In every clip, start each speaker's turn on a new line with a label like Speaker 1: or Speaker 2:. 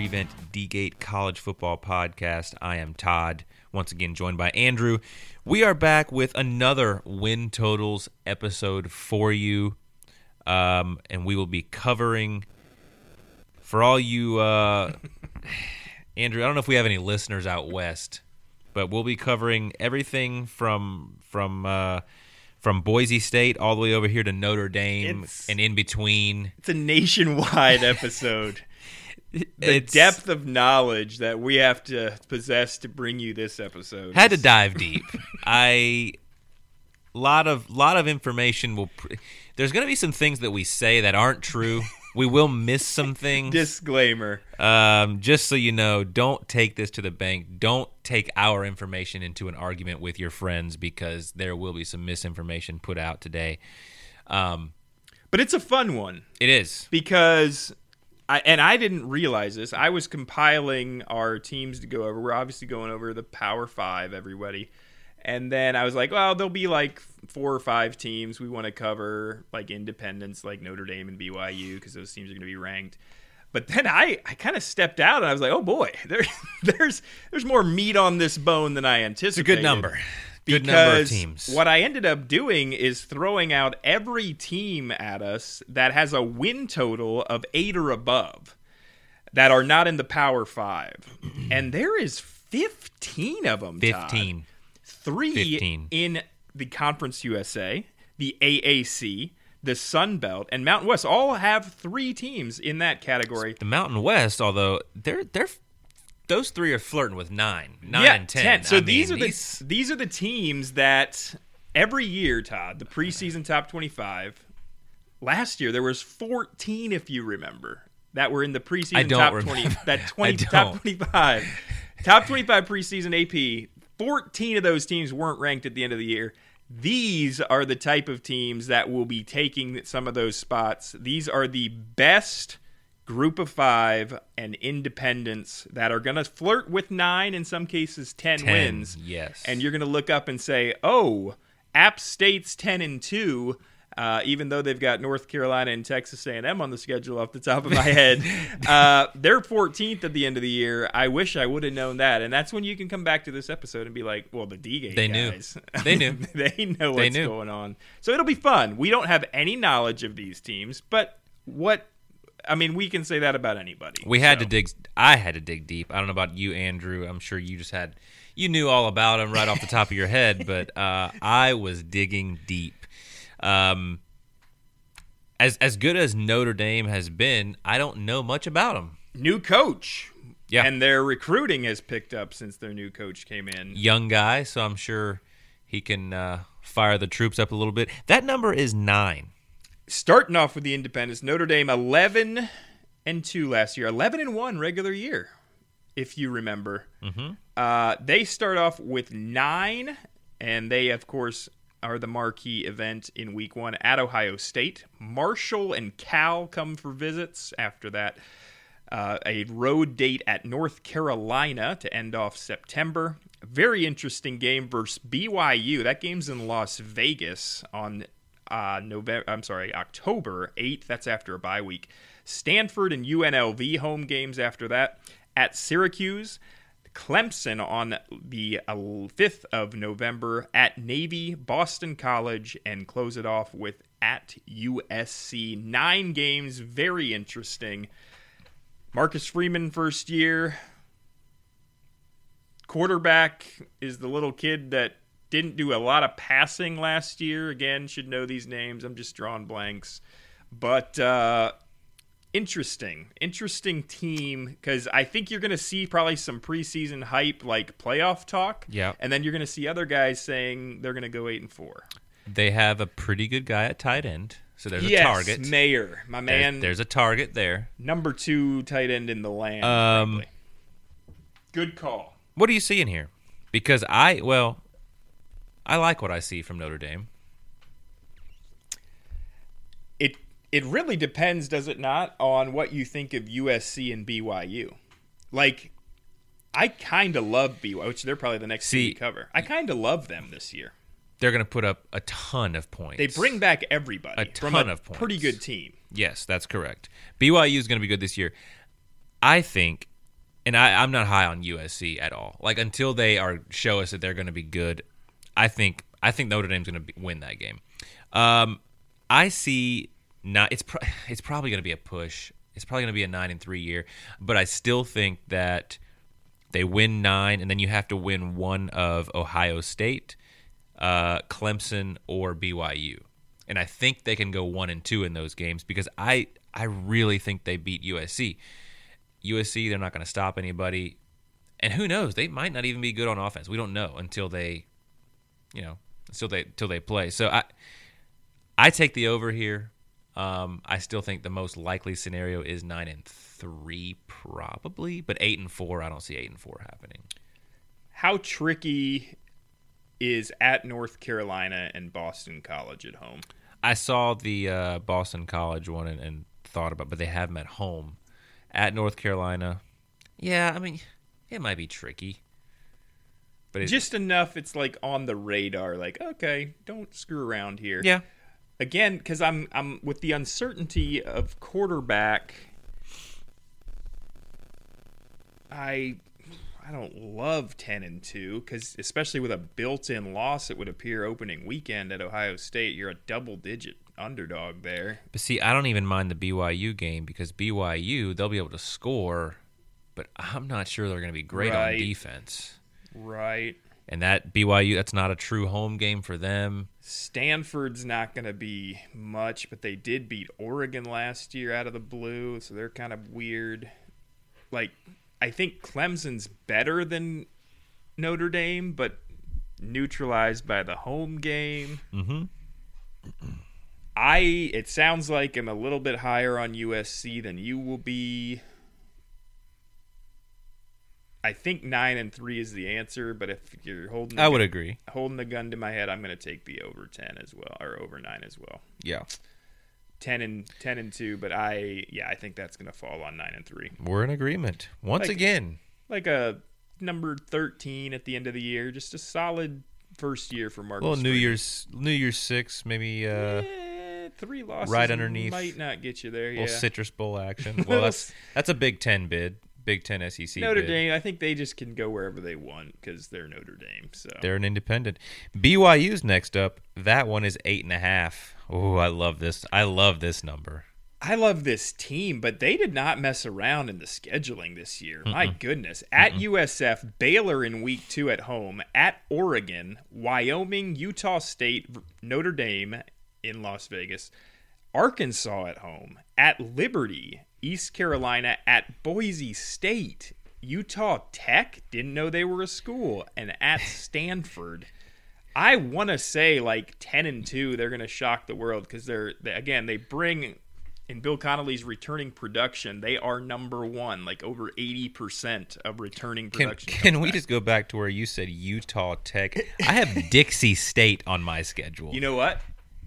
Speaker 1: Prevent D-Gate College Football Podcast. I am Todd, once again joined by Andrew. We are back with another win totals episode for you, um, and we will be covering for all you, uh, Andrew. I don't know if we have any listeners out west, but we'll be covering everything from from. Uh, from Boise State all the way over here to Notre Dame
Speaker 2: It's-
Speaker 1: and in between.
Speaker 2: It's a nationwide episode. the
Speaker 1: It's-
Speaker 2: depth of knowledge that we have to possess to bring you this episode.
Speaker 1: had to dive deep. I lot of lot of information will. Pr- There's going to be some things that we say that aren't true. We will miss some things.
Speaker 2: disclaimer.
Speaker 1: Um, just so you know, don't take this to the bank. Don't take our information into an argument with your friends because there will be some misinformation put out today. Um,
Speaker 2: But it's a fun one
Speaker 1: it is.
Speaker 2: because I and I didn't realize this. I was compiling our teams to go over. We're obviously going over the Power 5 everybody. And then I was like, well, there'll be like four or five teams we want to cover, like independents, like Notre Dame and BYU, because those teams are going to be ranked. But then I, I kind of stepped out and I was like, oh boy, there, there's there's more meat on this bone than I anticipated.
Speaker 1: It's a good number. Good number of
Speaker 2: Because
Speaker 1: teams.
Speaker 2: What I ended up doing is throwing out every team at us that has a win total of eight or above that are not in the Power Five, and there is fifteen of them. Todd.
Speaker 1: Fifteen.
Speaker 2: three
Speaker 1: 15.
Speaker 2: in the Conference USA, the AAC, the Sun Belt, and Mountain West. All have three teams in that category.
Speaker 1: The Mountain West, although they're they're those three are flirting with nine, nine
Speaker 2: yeah,
Speaker 1: and ten.
Speaker 2: So
Speaker 1: I
Speaker 2: these
Speaker 1: mean,
Speaker 2: are
Speaker 1: these-
Speaker 2: the these are the teams that every year, Todd, the preseason top twenty five. Last year there was fourteen, if you remember, that were in the preseason top
Speaker 1: remember.
Speaker 2: twenty. That
Speaker 1: I
Speaker 2: twenty
Speaker 1: don't.
Speaker 2: top twenty five, top twenty five preseason AP. Fourteen of those teams weren't ranked at the end of the year. These are the type of teams that will be taking some of those spots. These are the best group of five and independents that are going to flirt with nine, in some cases, 10,
Speaker 1: 10,
Speaker 2: wins.
Speaker 1: yes.
Speaker 2: And you're going to look up and say, oh, App State's 10 and 2. Uh, even though they've got North Carolina and Texas A&M on the schedule off the top of my head, uh, they're 14th at the end of the year. I wish I would have known that, and that's when you can come back to this episode and be like, "Well, the D-Gate
Speaker 1: They knew. They knew.
Speaker 2: they know
Speaker 1: They
Speaker 2: what's
Speaker 1: knew.
Speaker 2: going on." So it'll be fun. We don't have any knowledge of these teams, but what I mean, we can say that about anybody.
Speaker 1: We had
Speaker 2: So-
Speaker 1: to dig. I had to dig deep. I don't know about you, Andrew. I'm sure you just had you knew all about them right off the top of your head, but uh, I was digging deep. Um, as as good as Notre Dame has been, I don't know much about them.
Speaker 2: new coach.
Speaker 1: Yeah.
Speaker 2: and their recruiting has picked up since their new coach came in.
Speaker 1: Young guy, so I'm sure he can uh, fire the troops up a little bit. That number is nine.
Speaker 2: Starting off with the Independents, Notre Dame eleven and two last year, eleven and one regular year, if you remember. Mm-hmm. Uh, they start off with nine, and they of course are the marquee event in Week One at Ohio State. Marshall and Cal come for visits after that. Uh, a road date at North Carolina to end off September. Very interesting game versus BYU. That game's in Las Vegas on uh, November. I'm sorry, October 8th. That's after a bye week. Stanford and UNLV home games after that. At Syracuse, Clemson on the 5th of November. At Navy, Boston College, and close it off with at USC. Nine games, very interesting. Marcus Freeman, first year. Quarterback is the little kid that didn't do a lot of passing last year. Again, should know these names. I'm just drawing blanks. But uh, interesting, interesting team because I think you're going to see probably some preseason hype like playoff talk.
Speaker 1: Yeah.
Speaker 2: And then you're going to see other guys saying they're going to go eight and four.
Speaker 1: They have a pretty good guy at tight end, so there's
Speaker 2: yes,
Speaker 1: a target.
Speaker 2: Mayer, my
Speaker 1: There's-
Speaker 2: man,
Speaker 1: there's a target there.
Speaker 2: number two tight end in the land.
Speaker 1: Um,
Speaker 2: frankly. Good call.
Speaker 1: What are you seeing here? Because I, well, I like what I see from Notre Dame.
Speaker 2: It it really depends, does it not, on what you think of USC and BYU. Like, I kind of love BYU, which they're probably the next team
Speaker 1: See-
Speaker 2: we cover. I kind of love them this year.
Speaker 1: They're going to put up a ton of points.
Speaker 2: They bring back everybody
Speaker 1: A ton
Speaker 2: a
Speaker 1: of points.
Speaker 2: pretty good team.
Speaker 1: Yes, that's correct. BYU is going to be good this year. I think, and I, I'm not high on USC at all. Like until they are show us that they're going to be good, I think I think Notre Dame's going to win that game. Um, I see not. It's pro- it's probably going to be a push. It's probably going to be a nine and three year, but I still think that they win nine, and then you have to win one of Ohio State, uh, Clemson, or BYU. And I think they can go one and two in those games because I I really think they beat USC. USC, they're not going to stop anybody, and who knows? They might not even be good on offense. We don't know until they, you know, until they until they play. So I I take the over here. Um, I still think the most likely scenario is nine and three, probably, but eight and four. I don't see eight and four happening.
Speaker 2: How tricky is at North Carolina and Boston College at home?
Speaker 1: I saw the uh, Boston College one and, and thought about, but they have them at home. At North Carolina, yeah, I mean, it might be tricky,
Speaker 2: but just enough. It's like on the radar. Like, okay, don't screw around here.
Speaker 1: Yeah.
Speaker 2: Again, because I'm I'm with the uncertainty of quarterback. I I don't love ten and two because especially with a built-in loss, it would appear opening weekend at Ohio State, you're a double-digit underdog there.
Speaker 1: But see, I don't even mind the BYU game because BYU they'll be able to score, but I'm not sure they're going to be great right. on defense.
Speaker 2: Right.
Speaker 1: And that BYU, that's not a true home game for them.
Speaker 2: Stanford's not going to be much, but they did beat Oregon last year out of the blue, so they're kind of weird. Like, I think Clemson's better than Notre Dame, but neutralized by the home game.
Speaker 1: Mm-hmm.
Speaker 2: I it sounds like I'm a little bit higher on USC than you will be. I think nine and three is the answer, but if you're holding,
Speaker 1: I would gun, agree.
Speaker 2: Holding the gun to my head, I'm going to take the over ten as well, or over nine as well.
Speaker 1: Yeah,
Speaker 2: ten and ten and two, but I yeah, I think that's going to fall on nine and three.
Speaker 1: We're in agreement once
Speaker 2: like,
Speaker 1: again.
Speaker 2: Like a number thirteen at the end of the year, just a solid first year for Marcus.
Speaker 1: Well, New Year's New Year's six, maybe. Uh,
Speaker 2: yeah three losses
Speaker 1: right underneath
Speaker 2: might not get you there.
Speaker 1: Yeah, Citrus Bowl action. Well, that's that's a Big Ten bid. Big Ten SEC.
Speaker 2: Notre
Speaker 1: bid.
Speaker 2: Dame. I think they just can go wherever they want because they're Notre Dame. So
Speaker 1: they're an independent. BYU's next up. That one is eight and a half. Oh, I love this. I love this number.
Speaker 2: I love this team, but they did not mess around in the scheduling this year. Mm-mm. My goodness. At Mm-mm. USF, Baylor in week two at home, at Oregon, Wyoming, Utah State, Notre Dame in Las Vegas, Arkansas at home, at Liberty, East Carolina at Boise State, Utah Tech, didn't know they were a school, and at Stanford. I want to say like 10 and 2 they're going to shock the world cuz they're they, again they bring in Bill Connelly's returning production, they are number one, like over 80% of returning production.
Speaker 1: Can, can we just go back to where you said Utah Tech? I have Dixie State on my schedule.
Speaker 2: You know what?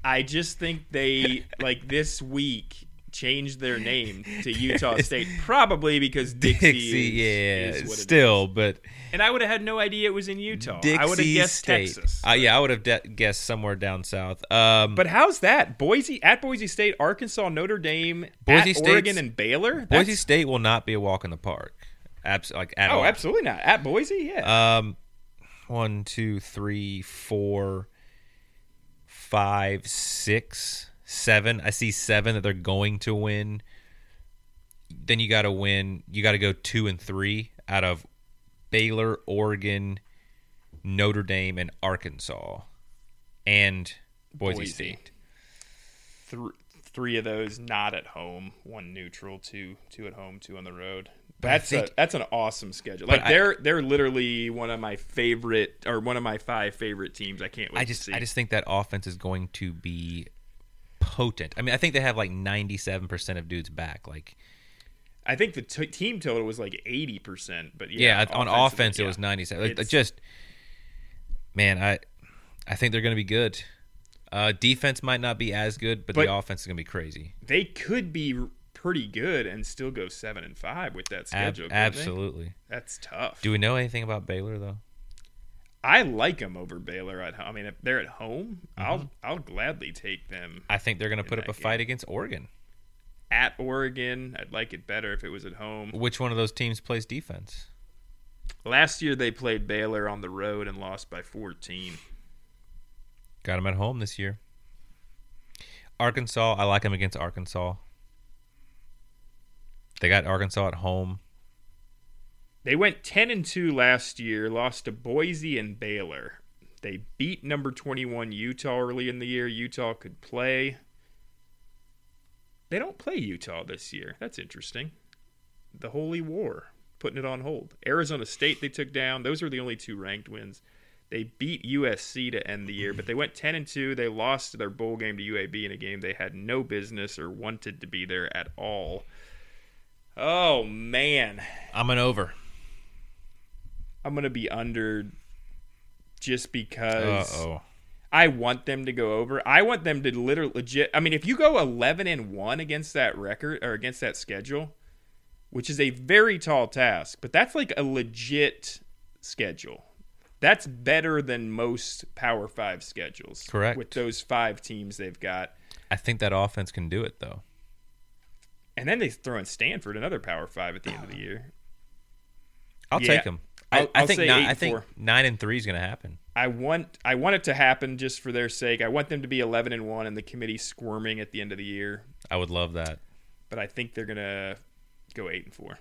Speaker 2: I just think they like this week changed their name to Utah State, probably because Dixie, Dixie
Speaker 1: is,
Speaker 2: yeah,
Speaker 1: is still, but
Speaker 2: and I would have had no idea it was in Utah. Dixie I would have guessed
Speaker 1: State.
Speaker 2: Texas.
Speaker 1: Uh, yeah, I would have de- guessed somewhere down south. Um,
Speaker 2: but how's that? Boise at Boise State, Arkansas, Notre Dame, Boise at Oregon, and Baylor.
Speaker 1: Boise State will not be a walk in the park. Abs- like at
Speaker 2: oh,
Speaker 1: all.
Speaker 2: absolutely not at Boise. Yeah.
Speaker 1: Um, one, two, three, four five, six, seven. I see seven that they're going to win. Then you got to win. You got to go two and three out of Baylor, Oregon, Notre Dame, and Arkansas, and Boise, Boise. State.
Speaker 2: Three, three of those not at home, one neutral, two two at home, two on the road. That's think, a, that's an awesome schedule. Like they're I, they're literally one of my favorite or one of my five favorite teams. I can't wait
Speaker 1: I just
Speaker 2: I
Speaker 1: just think that offense is going to be potent. I mean, I think they have like 97% of dudes back. Like
Speaker 2: I think the t- team total was like 80%, but yeah,
Speaker 1: yeah on offense yeah. it was 97. Like, just man, I I think they're going to be good. Uh, defense might not be as good, but, but the offense is going to be crazy.
Speaker 2: They could be pretty good and still go seven and five with that schedule. Ab-
Speaker 1: absolutely,
Speaker 2: that's tough.
Speaker 1: Do we know anything about Baylor though?
Speaker 2: I like them over Baylor at home. I mean, if they're at home, mm-hmm. I'll I'll gladly take them.
Speaker 1: I think they're going to put up a game. fight against Oregon
Speaker 2: at Oregon. I'd like it better if it was at home.
Speaker 1: Which one of those teams plays defense?
Speaker 2: Last year they played Baylor on the road and lost by 14.
Speaker 1: Got them at home this year. Arkansas, I like them against Arkansas. They got Arkansas at home.
Speaker 2: They went 10 and 2 last year, lost to Boise and Baylor. They beat number 21 Utah early in the year. Utah could play. They don't play Utah this year. That's interesting. The Holy War, putting it on hold. Arizona State they took down. Those were the only two ranked wins. They beat USC to end the year, but they went 10 and 2. They lost their bowl game to UAB in a game they had no business or wanted to be there at all. Oh man,
Speaker 1: I'm an over.
Speaker 2: I'm going to be under just because
Speaker 1: Uh oh.
Speaker 2: I want them to go over. I want them to literally legit. I mean, if you go 11 and 1 against that record or against that schedule, which is a very tall task, but that's like a legit schedule. That's better than most Power 5 schedules.
Speaker 1: Correct.
Speaker 2: With those 5 teams they've got.
Speaker 1: I think that offense can do it though.
Speaker 2: And then they throw in Stanford, another Power 5 at the end of the year.
Speaker 1: I'll
Speaker 2: Yeah.
Speaker 1: take them. I, I think nine, I
Speaker 2: and
Speaker 1: think
Speaker 2: four.
Speaker 1: nine and three is going to happen.
Speaker 2: I want I want it to happen just for their sake. I want them to be 11 and 1 and the committee squirming at the end of the year,
Speaker 1: I would love that.
Speaker 2: but I think they're going to go 8 and 4.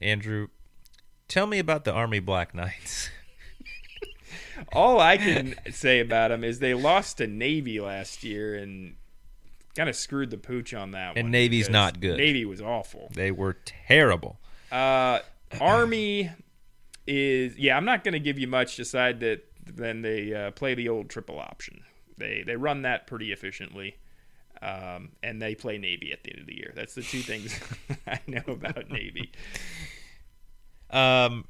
Speaker 1: Andrew, tell me about the Army Black Knights.
Speaker 2: All I can say about them is they lost to Navy last year and kind of screwed the pooch on that
Speaker 1: And
Speaker 2: one.
Speaker 1: Navy's not good.
Speaker 2: Navy was awful.
Speaker 1: they were terrible.
Speaker 2: Uh, Army is yeah. I'm not going to give you much. Aside that then they uh, play the old triple option. They they run that pretty efficiently, um, and they play Navy at the end of the year. That's the two things I know about Navy.
Speaker 1: Um,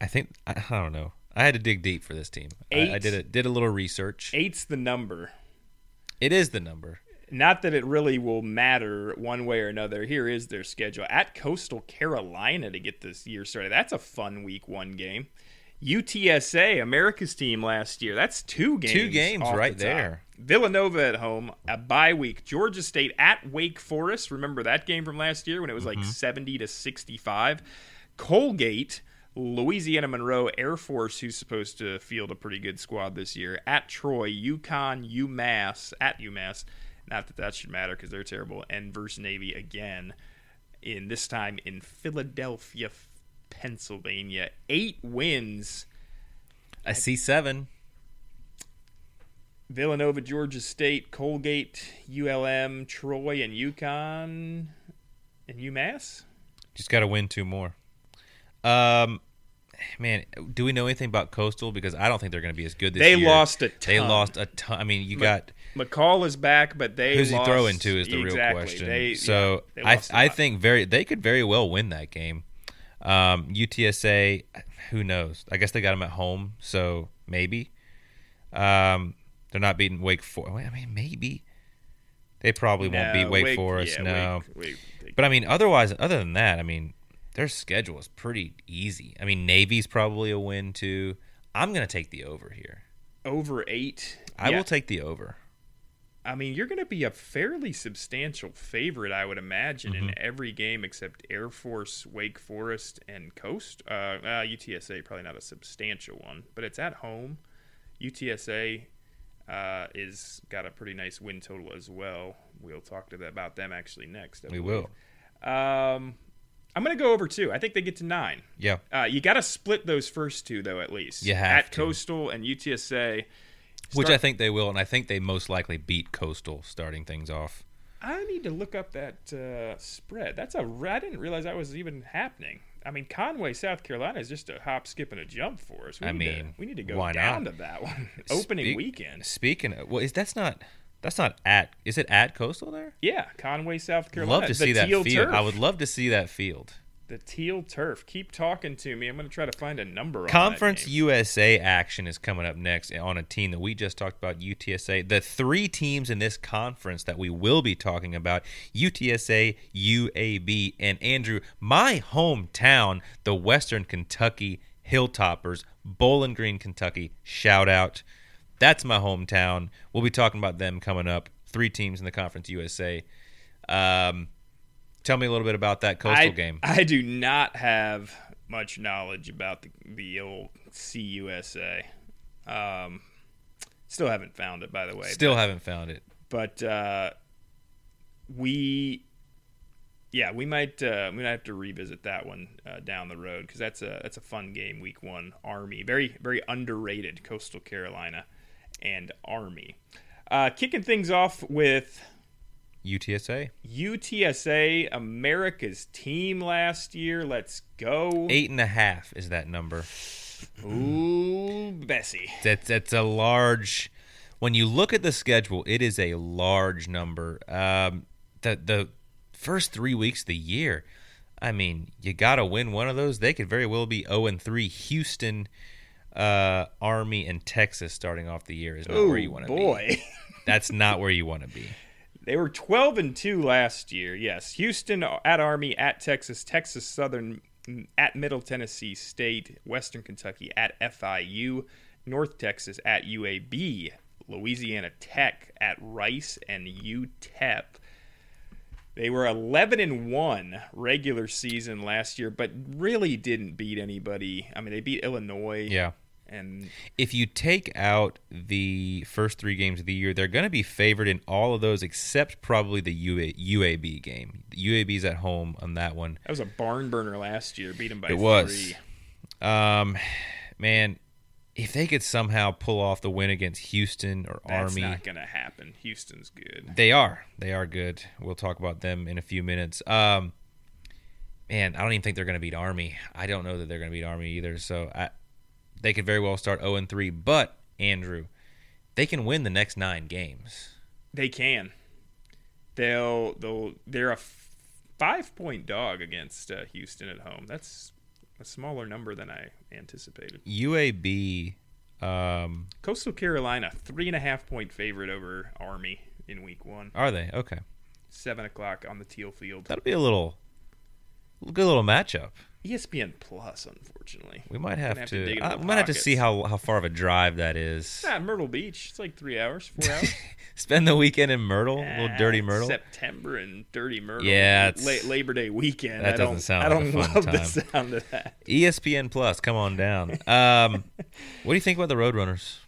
Speaker 1: I think I, I don't know. I had to dig deep for this team. I, I did a, did a little research.
Speaker 2: Eight's the number.
Speaker 1: It is the number.
Speaker 2: Not that it really will matter one way or another. Here is their schedule at Coastal Carolina to get this year started. That's a fun week one game. UTSA, America's team last year. That's two games.
Speaker 1: Two games right
Speaker 2: the
Speaker 1: there.
Speaker 2: Villanova at home, a bye week. Georgia State at Wake Forest. Remember that game from last year when it was
Speaker 1: Mm-hmm.
Speaker 2: like 70 to 65. Colgate, Louisiana Monroe Air Force, who's supposed to field a pretty good squad this year. At Troy, UConn, UMass, at UMass. Not that that should matter because they're terrible. And versus Navy again, in this time in Philadelphia, Pennsylvania. Eight wins.
Speaker 1: I see seven.
Speaker 2: Villanova, Georgia State, Colgate, ULM, Troy, and UConn, and UMass.
Speaker 1: Just got to win two more. Um, man, do we know anything about Coastal? Because I don't think they're going to be as good this
Speaker 2: They
Speaker 1: year.
Speaker 2: lost a
Speaker 1: They lost a ton. I mean, you got
Speaker 2: McCall is back, but they
Speaker 1: who's he
Speaker 2: lost-
Speaker 1: throwing to is the real question.
Speaker 2: They-
Speaker 1: so
Speaker 2: yeah,
Speaker 1: I I
Speaker 2: lot.
Speaker 1: think very they could very well win that game. Um, UTSA, who knows? I guess they got them at home, so maybe. Um, they're not beating Wake Forest. I mean, maybe they probably won't
Speaker 2: No,
Speaker 1: beat Wake, Forest.
Speaker 2: yeah,
Speaker 1: no,
Speaker 2: Wake- Wake-
Speaker 1: but I mean, otherwise, other than that, I mean, their schedule is pretty easy. I mean, Navy's probably a win too. I'm gonna take the over here.
Speaker 2: over eight.
Speaker 1: I
Speaker 2: Yeah.
Speaker 1: will take the over.
Speaker 2: I mean, you're going to be a fairly substantial favorite, I would imagine,
Speaker 1: Mm-hmm.
Speaker 2: in every game except Air Force, Wake Forest, and Coast. Uh, uh, UTSA probably not a substantial one, but it's at home. UTSA uh, is got a pretty nice win total as well. We'll talk to that, about them actually next. I
Speaker 1: We
Speaker 2: believe.
Speaker 1: will.
Speaker 2: Um, I'm going to go over two. I think they get to nine.
Speaker 1: Yeah.
Speaker 2: Uh, you got to split those first two, though, at least.
Speaker 1: You have
Speaker 2: at
Speaker 1: to.
Speaker 2: Coastal and UTSA.
Speaker 1: Which I think they will, and I think they most likely beat Coastal starting things off.
Speaker 2: I need to look up that uh, spread. That's a. I didn't realize that was even happening. I mean, Conway, South Carolina is just a hop, skip, and a jump for us. We
Speaker 1: I
Speaker 2: need to-
Speaker 1: mean,
Speaker 2: we need to go down
Speaker 1: not?
Speaker 2: to that one. Opening
Speaker 1: Speak-
Speaker 2: weekend.
Speaker 1: Speaking of, well, is that's not that's not at is it at Coastal there?
Speaker 2: Yeah, Conway, South Carolina.
Speaker 1: Love to
Speaker 2: The
Speaker 1: see that field.
Speaker 2: Turf.
Speaker 1: I would love to see that field.
Speaker 2: The teal turf. Keep talking to me. I'm going to try to find a number. on that
Speaker 1: Conference. USA action is coming up next on a team that we just talked about, UTSA. The three teams in this conference that we will be talking about UTSA, UAB, and Andrew, my hometown, the Western Kentucky Hilltoppers, Bowling Green, Kentucky. Shout out. That's my hometown. We'll be talking about them coming up. Three teams in the Conference USA. Um, tell me a little bit about that coastal
Speaker 2: I,
Speaker 1: game.
Speaker 2: I do not have much knowledge about the, the old CUSA. Um, still haven't found it, by the way.
Speaker 1: Still haven't found it.
Speaker 2: but uh, we yeah we might uh, we might have to revisit that one uh, down the road because that's a that's a fun game week one army very very underrated coastal carolina and army uh, kicking things off with
Speaker 1: UTSA
Speaker 2: utsa america's team last year let's go
Speaker 1: eight and a half is that number.
Speaker 2: ooh bessie
Speaker 1: That's that's a large. When you look at the schedule, it is a large number. Um, the the first three weeks of the year, I mean, you got to win one of those. They could very well be zero and three. Houston, uh, Army, and Texas starting off the year is not where you want to be.
Speaker 2: boy
Speaker 1: That's not where you want to be.
Speaker 2: They were 12 and 2 last year. Yes. Houston at Army, at Texas, Texas Southern, mm, at Middle Tennessee State, Western Kentucky at FIU, North Texas at UAB, Louisiana Tech at Rice, and UTEP. They were 11 and 1 regular season last year, but really didn't beat anybody. I mean, they beat Illinois.
Speaker 1: Yeah.
Speaker 2: And
Speaker 1: If you take out the first three games of the year, they're going to be favored in all of those except probably the UA, UAB game. The UAB's at home on that one.
Speaker 2: that was a barn burner last year. Beat them by
Speaker 1: It was.
Speaker 2: three.
Speaker 1: Um, man, if they could somehow pull off the win against Houston or Army
Speaker 2: That's
Speaker 1: Army,
Speaker 2: not going to happen. Houston's good.
Speaker 1: they are. They are good. We'll talk about them in a few minutes. Um, man, I don't even think they're going to beat Army. I don't know that they're going to beat Army either. So I, they could very well start 0 and 3. But Andrew, they can win the next nine games.
Speaker 2: They can. They'll they'll they're a five point dog against uh, Houston at home. That's a smaller number than I anticipated.
Speaker 1: UAB. Um,
Speaker 2: Coastal Carolina three and a half point favorite over Army in week one.
Speaker 1: are they okay?
Speaker 2: Seven o'clock on the teal field.
Speaker 1: That'll be a little, good little matchup.
Speaker 2: ESPN Plus, unfortunately.
Speaker 1: We might have,
Speaker 2: to
Speaker 1: to. uh, we might have to see how how far of a drive that is.
Speaker 2: Ah, Myrtle Beach. It's like three hours, four hours.
Speaker 1: Spend the weekend in Myrtle, a little dirty Myrtle.
Speaker 2: September and dirty Myrtle.
Speaker 1: Yeah,
Speaker 2: La- Labor Day weekend.
Speaker 1: That
Speaker 2: I
Speaker 1: doesn't
Speaker 2: don't,
Speaker 1: sound
Speaker 2: I
Speaker 1: like
Speaker 2: don't
Speaker 1: fun
Speaker 2: love
Speaker 1: time.
Speaker 2: the sound of that.
Speaker 1: ESPN Plus, come on down. Um, what do you think about the Roadrunners?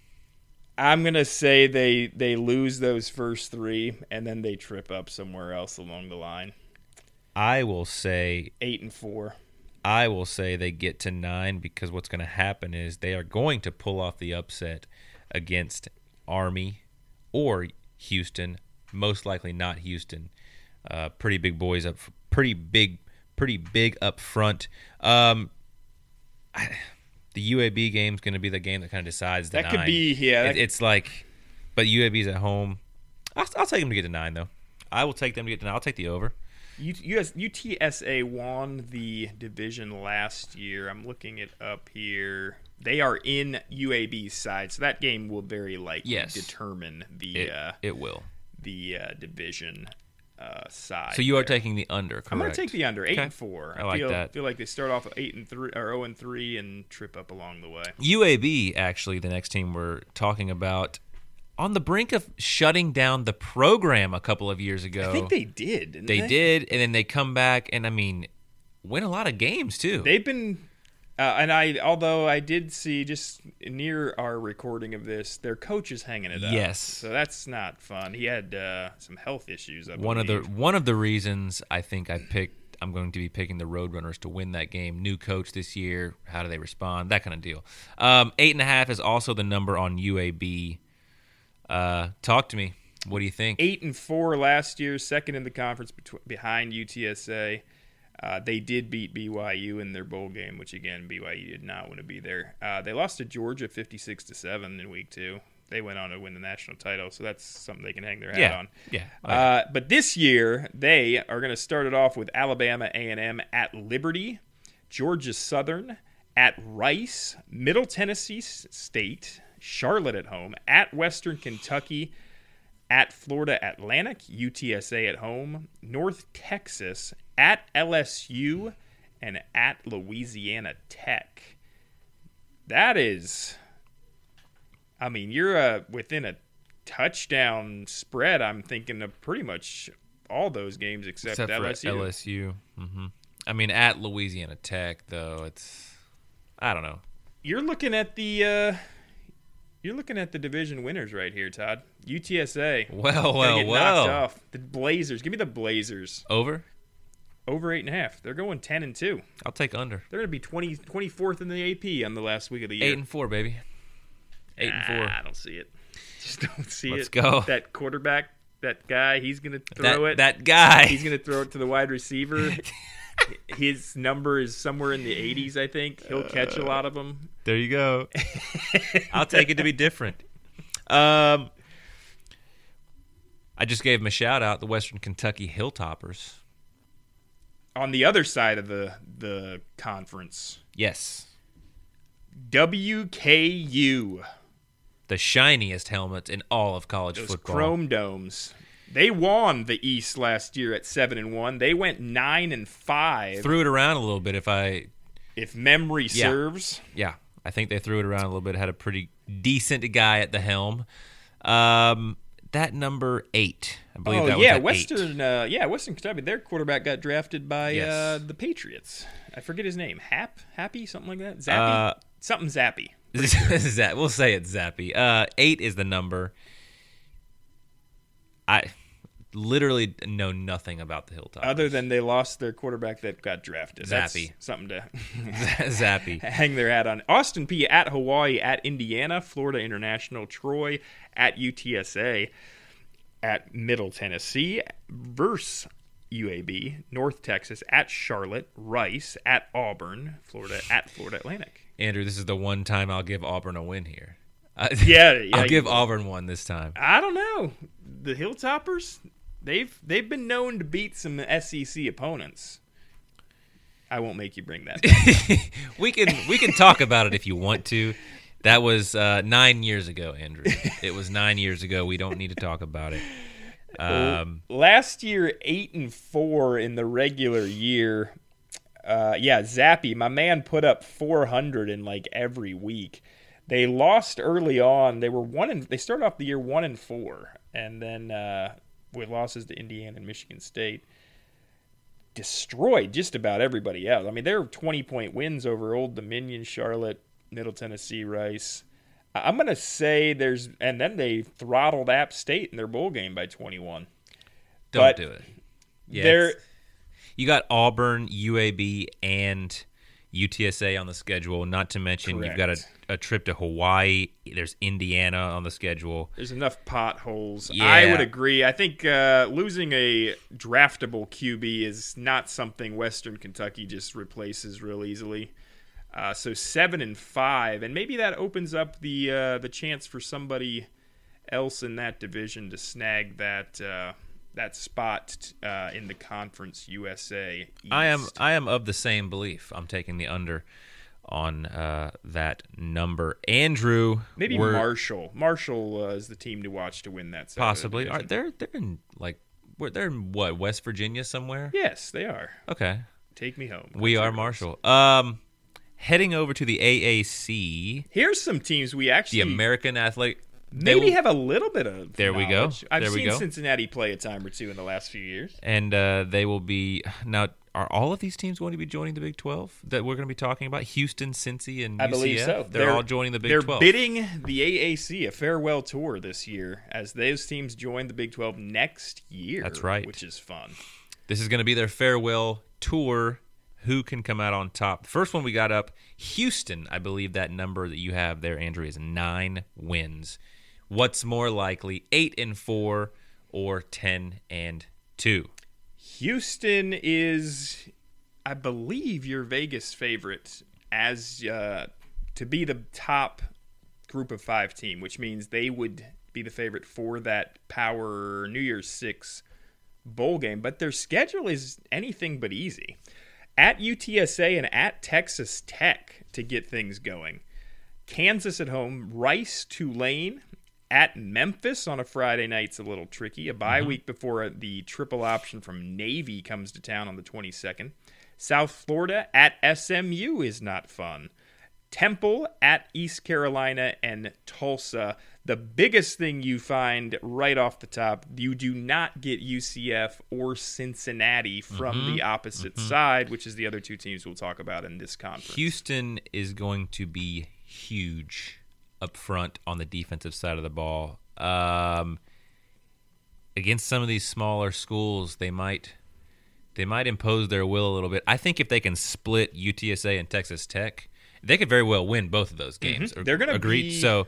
Speaker 2: I'm gonna say they they lose those first three and then they trip up somewhere else along the line.
Speaker 1: I will say,
Speaker 2: Eight and four.
Speaker 1: I will say they get to nine because what's going to happen is they are going to pull off the upset against Army or Houston. Most likely not Houston. Uh, pretty big boys up, pretty big, pretty big up front. Um, I, the UAB game is going to be the game that kind of decides the
Speaker 2: That could be yeah.
Speaker 1: It- it's like, but UAB's at home. I'll, I'll take them to get to nine though. I will take them to get to nine. I'll take the over.
Speaker 2: U- US, UTSA won the division last year. I'm looking it up here. They are in UAB's side, so that game will very likely
Speaker 1: Yes.
Speaker 2: determine the
Speaker 1: It,
Speaker 2: uh,
Speaker 1: it will.
Speaker 2: the uh, division uh, side.
Speaker 1: So you are
Speaker 2: there.
Speaker 1: taking the under, correct?
Speaker 2: I'm going to take the under eight
Speaker 1: Okay.
Speaker 2: and four.
Speaker 1: I like
Speaker 2: feel,
Speaker 1: that.
Speaker 2: Feel like they start off eight and three or zero and three and trip up along the way.
Speaker 1: UAB, actually, the next team we're talking about, on the brink of shutting down the program a couple of years ago.
Speaker 2: I think they did. Didn't
Speaker 1: they
Speaker 2: they,
Speaker 1: did, and then they come back, and I mean, win a lot of games too.
Speaker 2: They've been, uh, and I although I did see just near our recording of this, their coach is hanging it up.
Speaker 1: Yes.
Speaker 2: so that's not fun. He had uh, some health issues. I
Speaker 1: one of the one of the reasons I think I picked. I'm going to be picking the Roadrunners to win that game. New coach this year. How do they respond? That kind of deal. Um, eight and a half is also the number on UAB. Uh, talk to me. What do you think?
Speaker 2: eight and four last year, second in the conference behind UTSA. Uh, they did beat BYU in their bowl game, which again BYU did not want to be there. Uh, they lost to Georgia fifty six to seven in week two. They went on to win the national title, so that's something they can hang their hat
Speaker 1: yeah,
Speaker 2: on.
Speaker 1: yeah.
Speaker 2: Uh, but this year they are going to start it off with Alabama A&M at Liberty, Georgia Southern at Rice, Middle Tennessee State, Charlotte at home, at Western Kentucky, at Florida Atlantic, UTSA at home, North Texas at LSU, and at Louisiana Tech. That is, I mean, you're uh, within a touchdown spread. I'm thinking of pretty much all those games except,
Speaker 1: except
Speaker 2: LSU.
Speaker 1: LSU. hmm I mean, at Louisiana Tech though, it's I don't know.
Speaker 2: You're looking at the uh, you're looking at the division winners right here, Todd. UTSA.
Speaker 1: Well, well,
Speaker 2: get knocked
Speaker 1: well.
Speaker 2: off. The Blazers. Give me the Blazers.
Speaker 1: Over.
Speaker 2: Over eight and a half. They're going ten and two.
Speaker 1: I'll take under.
Speaker 2: They're going to be 20, 24th in the AP on the last week of the year.
Speaker 1: Eight and four, baby. Eight and four.
Speaker 2: Ah, I don't see it. Just don't see it.
Speaker 1: Let's go.
Speaker 2: That quarterback, that guy, he's going to throw
Speaker 1: that,
Speaker 2: it.
Speaker 1: that guy.
Speaker 2: He's going to throw it to the wide receiver. His number is somewhere in the 80s, I think. He'll catch a lot of them.
Speaker 1: There you go. I'll take it to be different. Um, I just gave him a shout out. The Western Kentucky Hilltoppers.
Speaker 2: On the other side of the the conference,
Speaker 1: Yes,
Speaker 2: WKU,
Speaker 1: the shiniest helmets in all of college
Speaker 2: those
Speaker 1: football.
Speaker 2: Chrome Domes. They won the East last year at seven and one. They went nine and five,
Speaker 1: Threw it around a little bit. If I,
Speaker 2: if memory
Speaker 1: Yeah.
Speaker 2: serves.
Speaker 1: yeah, I think they threw it around a little bit. Had a pretty decent guy at the helm. Um, that number eight, I believe
Speaker 2: Oh
Speaker 1: that was
Speaker 2: yeah. Western. Uh, yeah, Western Kentucky. Their quarterback got drafted by
Speaker 1: Yes.
Speaker 2: uh, the Patriots. I forget his name. Hap, Happy, something like that. Zappy,
Speaker 1: Uh,
Speaker 2: something Zappy.
Speaker 1: Zap, we'll say it's Zappy. Uh, eight is the number. I literally know nothing about the Hilltop.
Speaker 2: Other than they lost their quarterback that got drafted. That's
Speaker 1: Zappy.
Speaker 2: something to
Speaker 1: Zappy.
Speaker 2: hang their hat on. Austin Peay at Hawaii, at Indiana, Florida International, Troy at UTSA, at Middle Tennessee, versus UAB, North Texas at Charlotte, Rice at Auburn, Florida at Florida Atlantic.
Speaker 1: Andrew, this is the one time I'll give Auburn a win here.
Speaker 2: Yeah, yeah.
Speaker 1: I'll give Auburn one this time.
Speaker 2: I don't know. The Hilltoppers, they've they've been known to beat some SEC opponents. I won't make you bring that.
Speaker 1: we can we can talk about it if you want to. That was uh, nine years ago, Andrew. It was nine years ago. We don't need to talk about it. Um,
Speaker 2: Last year, eight and four in the regular year. Uh, yeah, Zappy, my man, put up 400 in like every week. They lost early on. They were one and they started off the year one and four, and then uh, with losses to Indiana and Michigan State, destroyed just about everybody else. I mean, there are 20 point wins over Old Dominion, Charlotte, Middle Tennessee, Rice. I'm gonna say there's, and then they throttled App State in their bowl game by 21.
Speaker 1: don't
Speaker 2: But
Speaker 1: do it. Yeah,
Speaker 2: They're
Speaker 1: you got Auburn, UAB, and UTSA on the schedule. Not to mention you've got a, a trip to Hawaii. There's Indiana on the schedule.
Speaker 2: There's enough potholes.
Speaker 1: Yeah.
Speaker 2: I would agree. I think uh, losing a draftable QB is not something Western Kentucky just replaces real easily. Uh, so seven and five, and maybe that opens up the uh, the chance for somebody else in that division to snag that uh, that spot uh, in the conference USA.
Speaker 1: I am I am of the same belief. I'm taking the under on uh, that number. Andrew,
Speaker 2: maybe Marshall. Marshall uh, is the team to watch to win that. side of the
Speaker 1: possibly. Are they're they're in like where they're in what West Virginia somewhere?
Speaker 2: Yes, they are.
Speaker 1: Okay,
Speaker 2: Take me home.
Speaker 1: we
Speaker 2: That's
Speaker 1: are
Speaker 2: what it is.
Speaker 1: Marshall. Um, heading over to the AAC,
Speaker 2: Here's some teams we actually
Speaker 1: the American Athletic.
Speaker 2: Maybe
Speaker 1: will-
Speaker 2: have a little bit of.
Speaker 1: There we go.
Speaker 2: knowledge. I've
Speaker 1: There
Speaker 2: seen. Cincinnati play a time or two in the last few years.
Speaker 1: and uh, they will be now. Are all of these teams going to be joining the Big Twelve that we're going to be talking about? Houston, Cincy, and
Speaker 2: I
Speaker 1: UCF?
Speaker 2: believe so.
Speaker 1: They're, all joining the Big
Speaker 2: they're
Speaker 1: Twelve.
Speaker 2: bidding the AAC a farewell tour this year as those teams join the Big 12 next year.
Speaker 1: That's right.
Speaker 2: Which is fun.
Speaker 1: This is going to be their farewell tour. Who can come out on top? The first one we got up, Houston. I believe that number that you have there, Andrew, is nine wins. What's more likely, eight and four or ten and two?
Speaker 2: Houston is, I believe, your Vegas favorite as uh, to be the top group of five team, which means they would be the favorite for that Power New Year's Six bowl game. But their schedule is anything but easy. At UTSA and at Texas Tech to get things going. Kansas at home, Rice, Tulane, at Memphis on a Friday night's a little tricky. A bye week before the triple option from Navy comes to town on the 22nd. South Florida at SMU is not fun. Temple at East Carolina and Tulsa. The biggest thing you find right off the top, you do not get UCF or Cincinnati from
Speaker 1: Mm-hmm.
Speaker 2: the opposite side, which is the other two teams we'll talk about in this conference.
Speaker 1: Houston is going to be huge up front on the defensive side of the ball. Um, against some of these smaller schools, they might they might impose their will a little bit. I think if they can split UTSA and Texas Tech, they could very well win both of those games.
Speaker 2: Mm-hmm. They're gonna
Speaker 1: agreed.
Speaker 2: be-
Speaker 1: So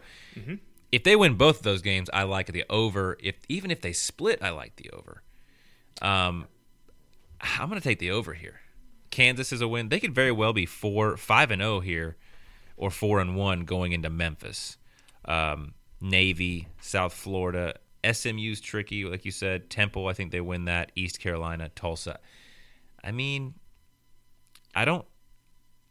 Speaker 1: if they win both of those games, I like the over. If even if they split, I like the over. Um, I'm going to take the over here. Kansas is a win. They could very well be four, five and zero here, or four and one going into Memphis. Um, Navy, South Florida, SMU's tricky, like you said. Temple, I think they win that. East Carolina, Tulsa. I mean, I don't,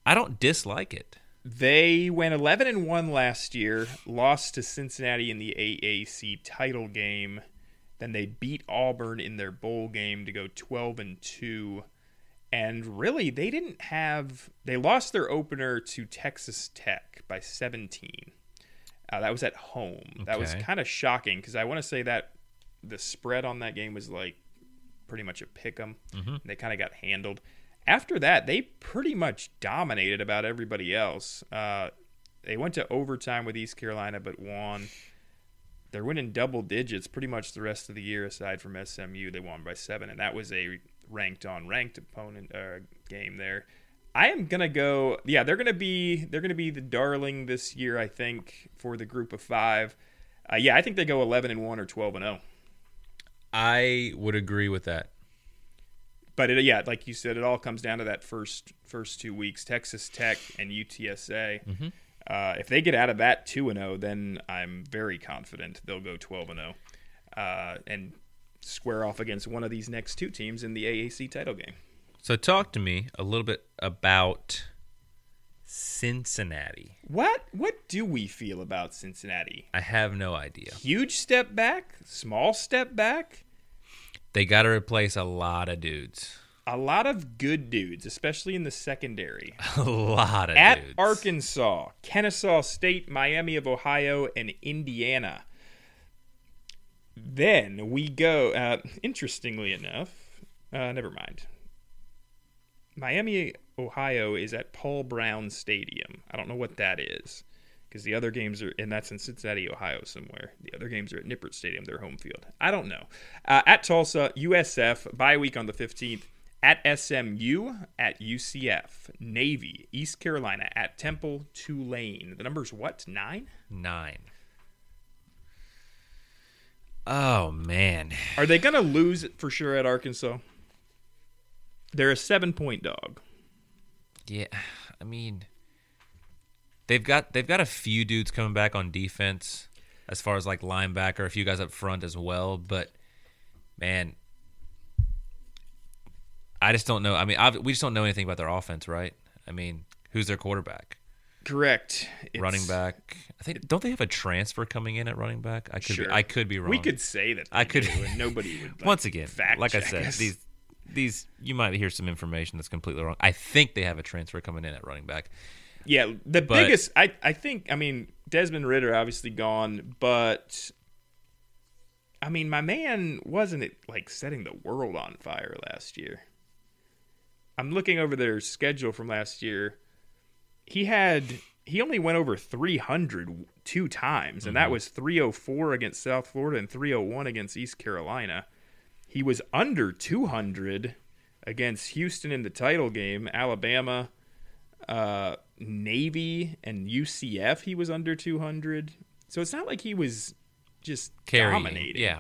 Speaker 1: I don't dislike it.
Speaker 2: They went 11 and 1 last year, lost to Cincinnati in the AAC title game. Then they beat Auburn in their bowl game to go 12 and 2. And really, they didn't have. They lost their opener to Texas Tech by 17. Uh, that was at home. That was kind of shocking because I want to say that the spread on that game was like pretty much a pick 'em. They kind of got handled. After that, they pretty much dominated about everybody else. Uh, they went to overtime with East Carolina, but won. They're winning double digits pretty much the rest of the year, aside from SMU. They won by seven, and that was a ranked on ranked opponent uh, game there. I am gonna go. Yeah, they're gonna be they're gonna be the darling this year. I think for the group of five. Uh, yeah, I think they go eleven and one or twelve and oh. zero.
Speaker 1: I would agree with that.
Speaker 2: But it, yeah, like you said, it all comes down to that first first two weeks. Texas Tech and UTSA. Uh, if they get out of that two and zero, then I'm very confident they'll go twelve and zero, uh, and square off against one of these next two teams in the AAC title game.
Speaker 1: So talk to me a little bit about Cincinnati.
Speaker 2: What what do we feel about Cincinnati?
Speaker 1: I have no idea.
Speaker 2: Huge step back, small step back.
Speaker 1: They got to replace a lot of dudes.
Speaker 2: A lot of good dudes, especially in the secondary.
Speaker 1: A lot of
Speaker 2: At
Speaker 1: dudes.
Speaker 2: Arkansas, Kennesaw State, Miami of Ohio, and Indiana. Then we go, uh, interestingly enough, uh, never mind. Miami, Ohio is at Paul Brown Stadium. I don't know what that is because the other games are, and that's in Cincinnati, Ohio, somewhere. The other games are at Nippert Stadium, their home field. I don't know. Uh, at Tulsa, USF, bye week on the 15th. At SMU, at UCF, Navy, East Carolina, at Temple, Tulane. The number's what? Nine?
Speaker 1: Nine. Oh man,
Speaker 2: Are they going to lose it for sure at Arkansas? They're a seven point dog.
Speaker 1: yeah. I mean, they've got they've got a few dudes coming back on defense, as far as like linebacker, a few guys up front as well. But man, I just don't know. I mean, ob- we just don't know anything about their offense, right? I mean, who's their quarterback?
Speaker 2: Correct. It's-
Speaker 1: running back. I think don't they have a transfer coming in at running back? I could
Speaker 2: Sure.
Speaker 1: be, I could be wrong.
Speaker 2: We could say that.
Speaker 1: I could-
Speaker 2: nobody would. Like,
Speaker 1: once again,
Speaker 2: fact
Speaker 1: like I said,
Speaker 2: us.
Speaker 1: these these you might hear some information that's completely wrong. I think they have a transfer coming in at running back.
Speaker 2: Yeah, the
Speaker 1: But-
Speaker 2: biggest. I I think. I mean, Desmond Ridder obviously gone, but I mean, my man wasn't it like setting the world on fire last year. I'm looking over their schedule from last year. He had he only went over 300 two times, and that was 304 against South Florida and 301 against East Carolina. He was under 200 against Houston in the title game, Alabama, uh, Navy, and UCF. He was under 200. So it's not like he was just
Speaker 1: Carrying,
Speaker 2: dominating.
Speaker 1: yeah.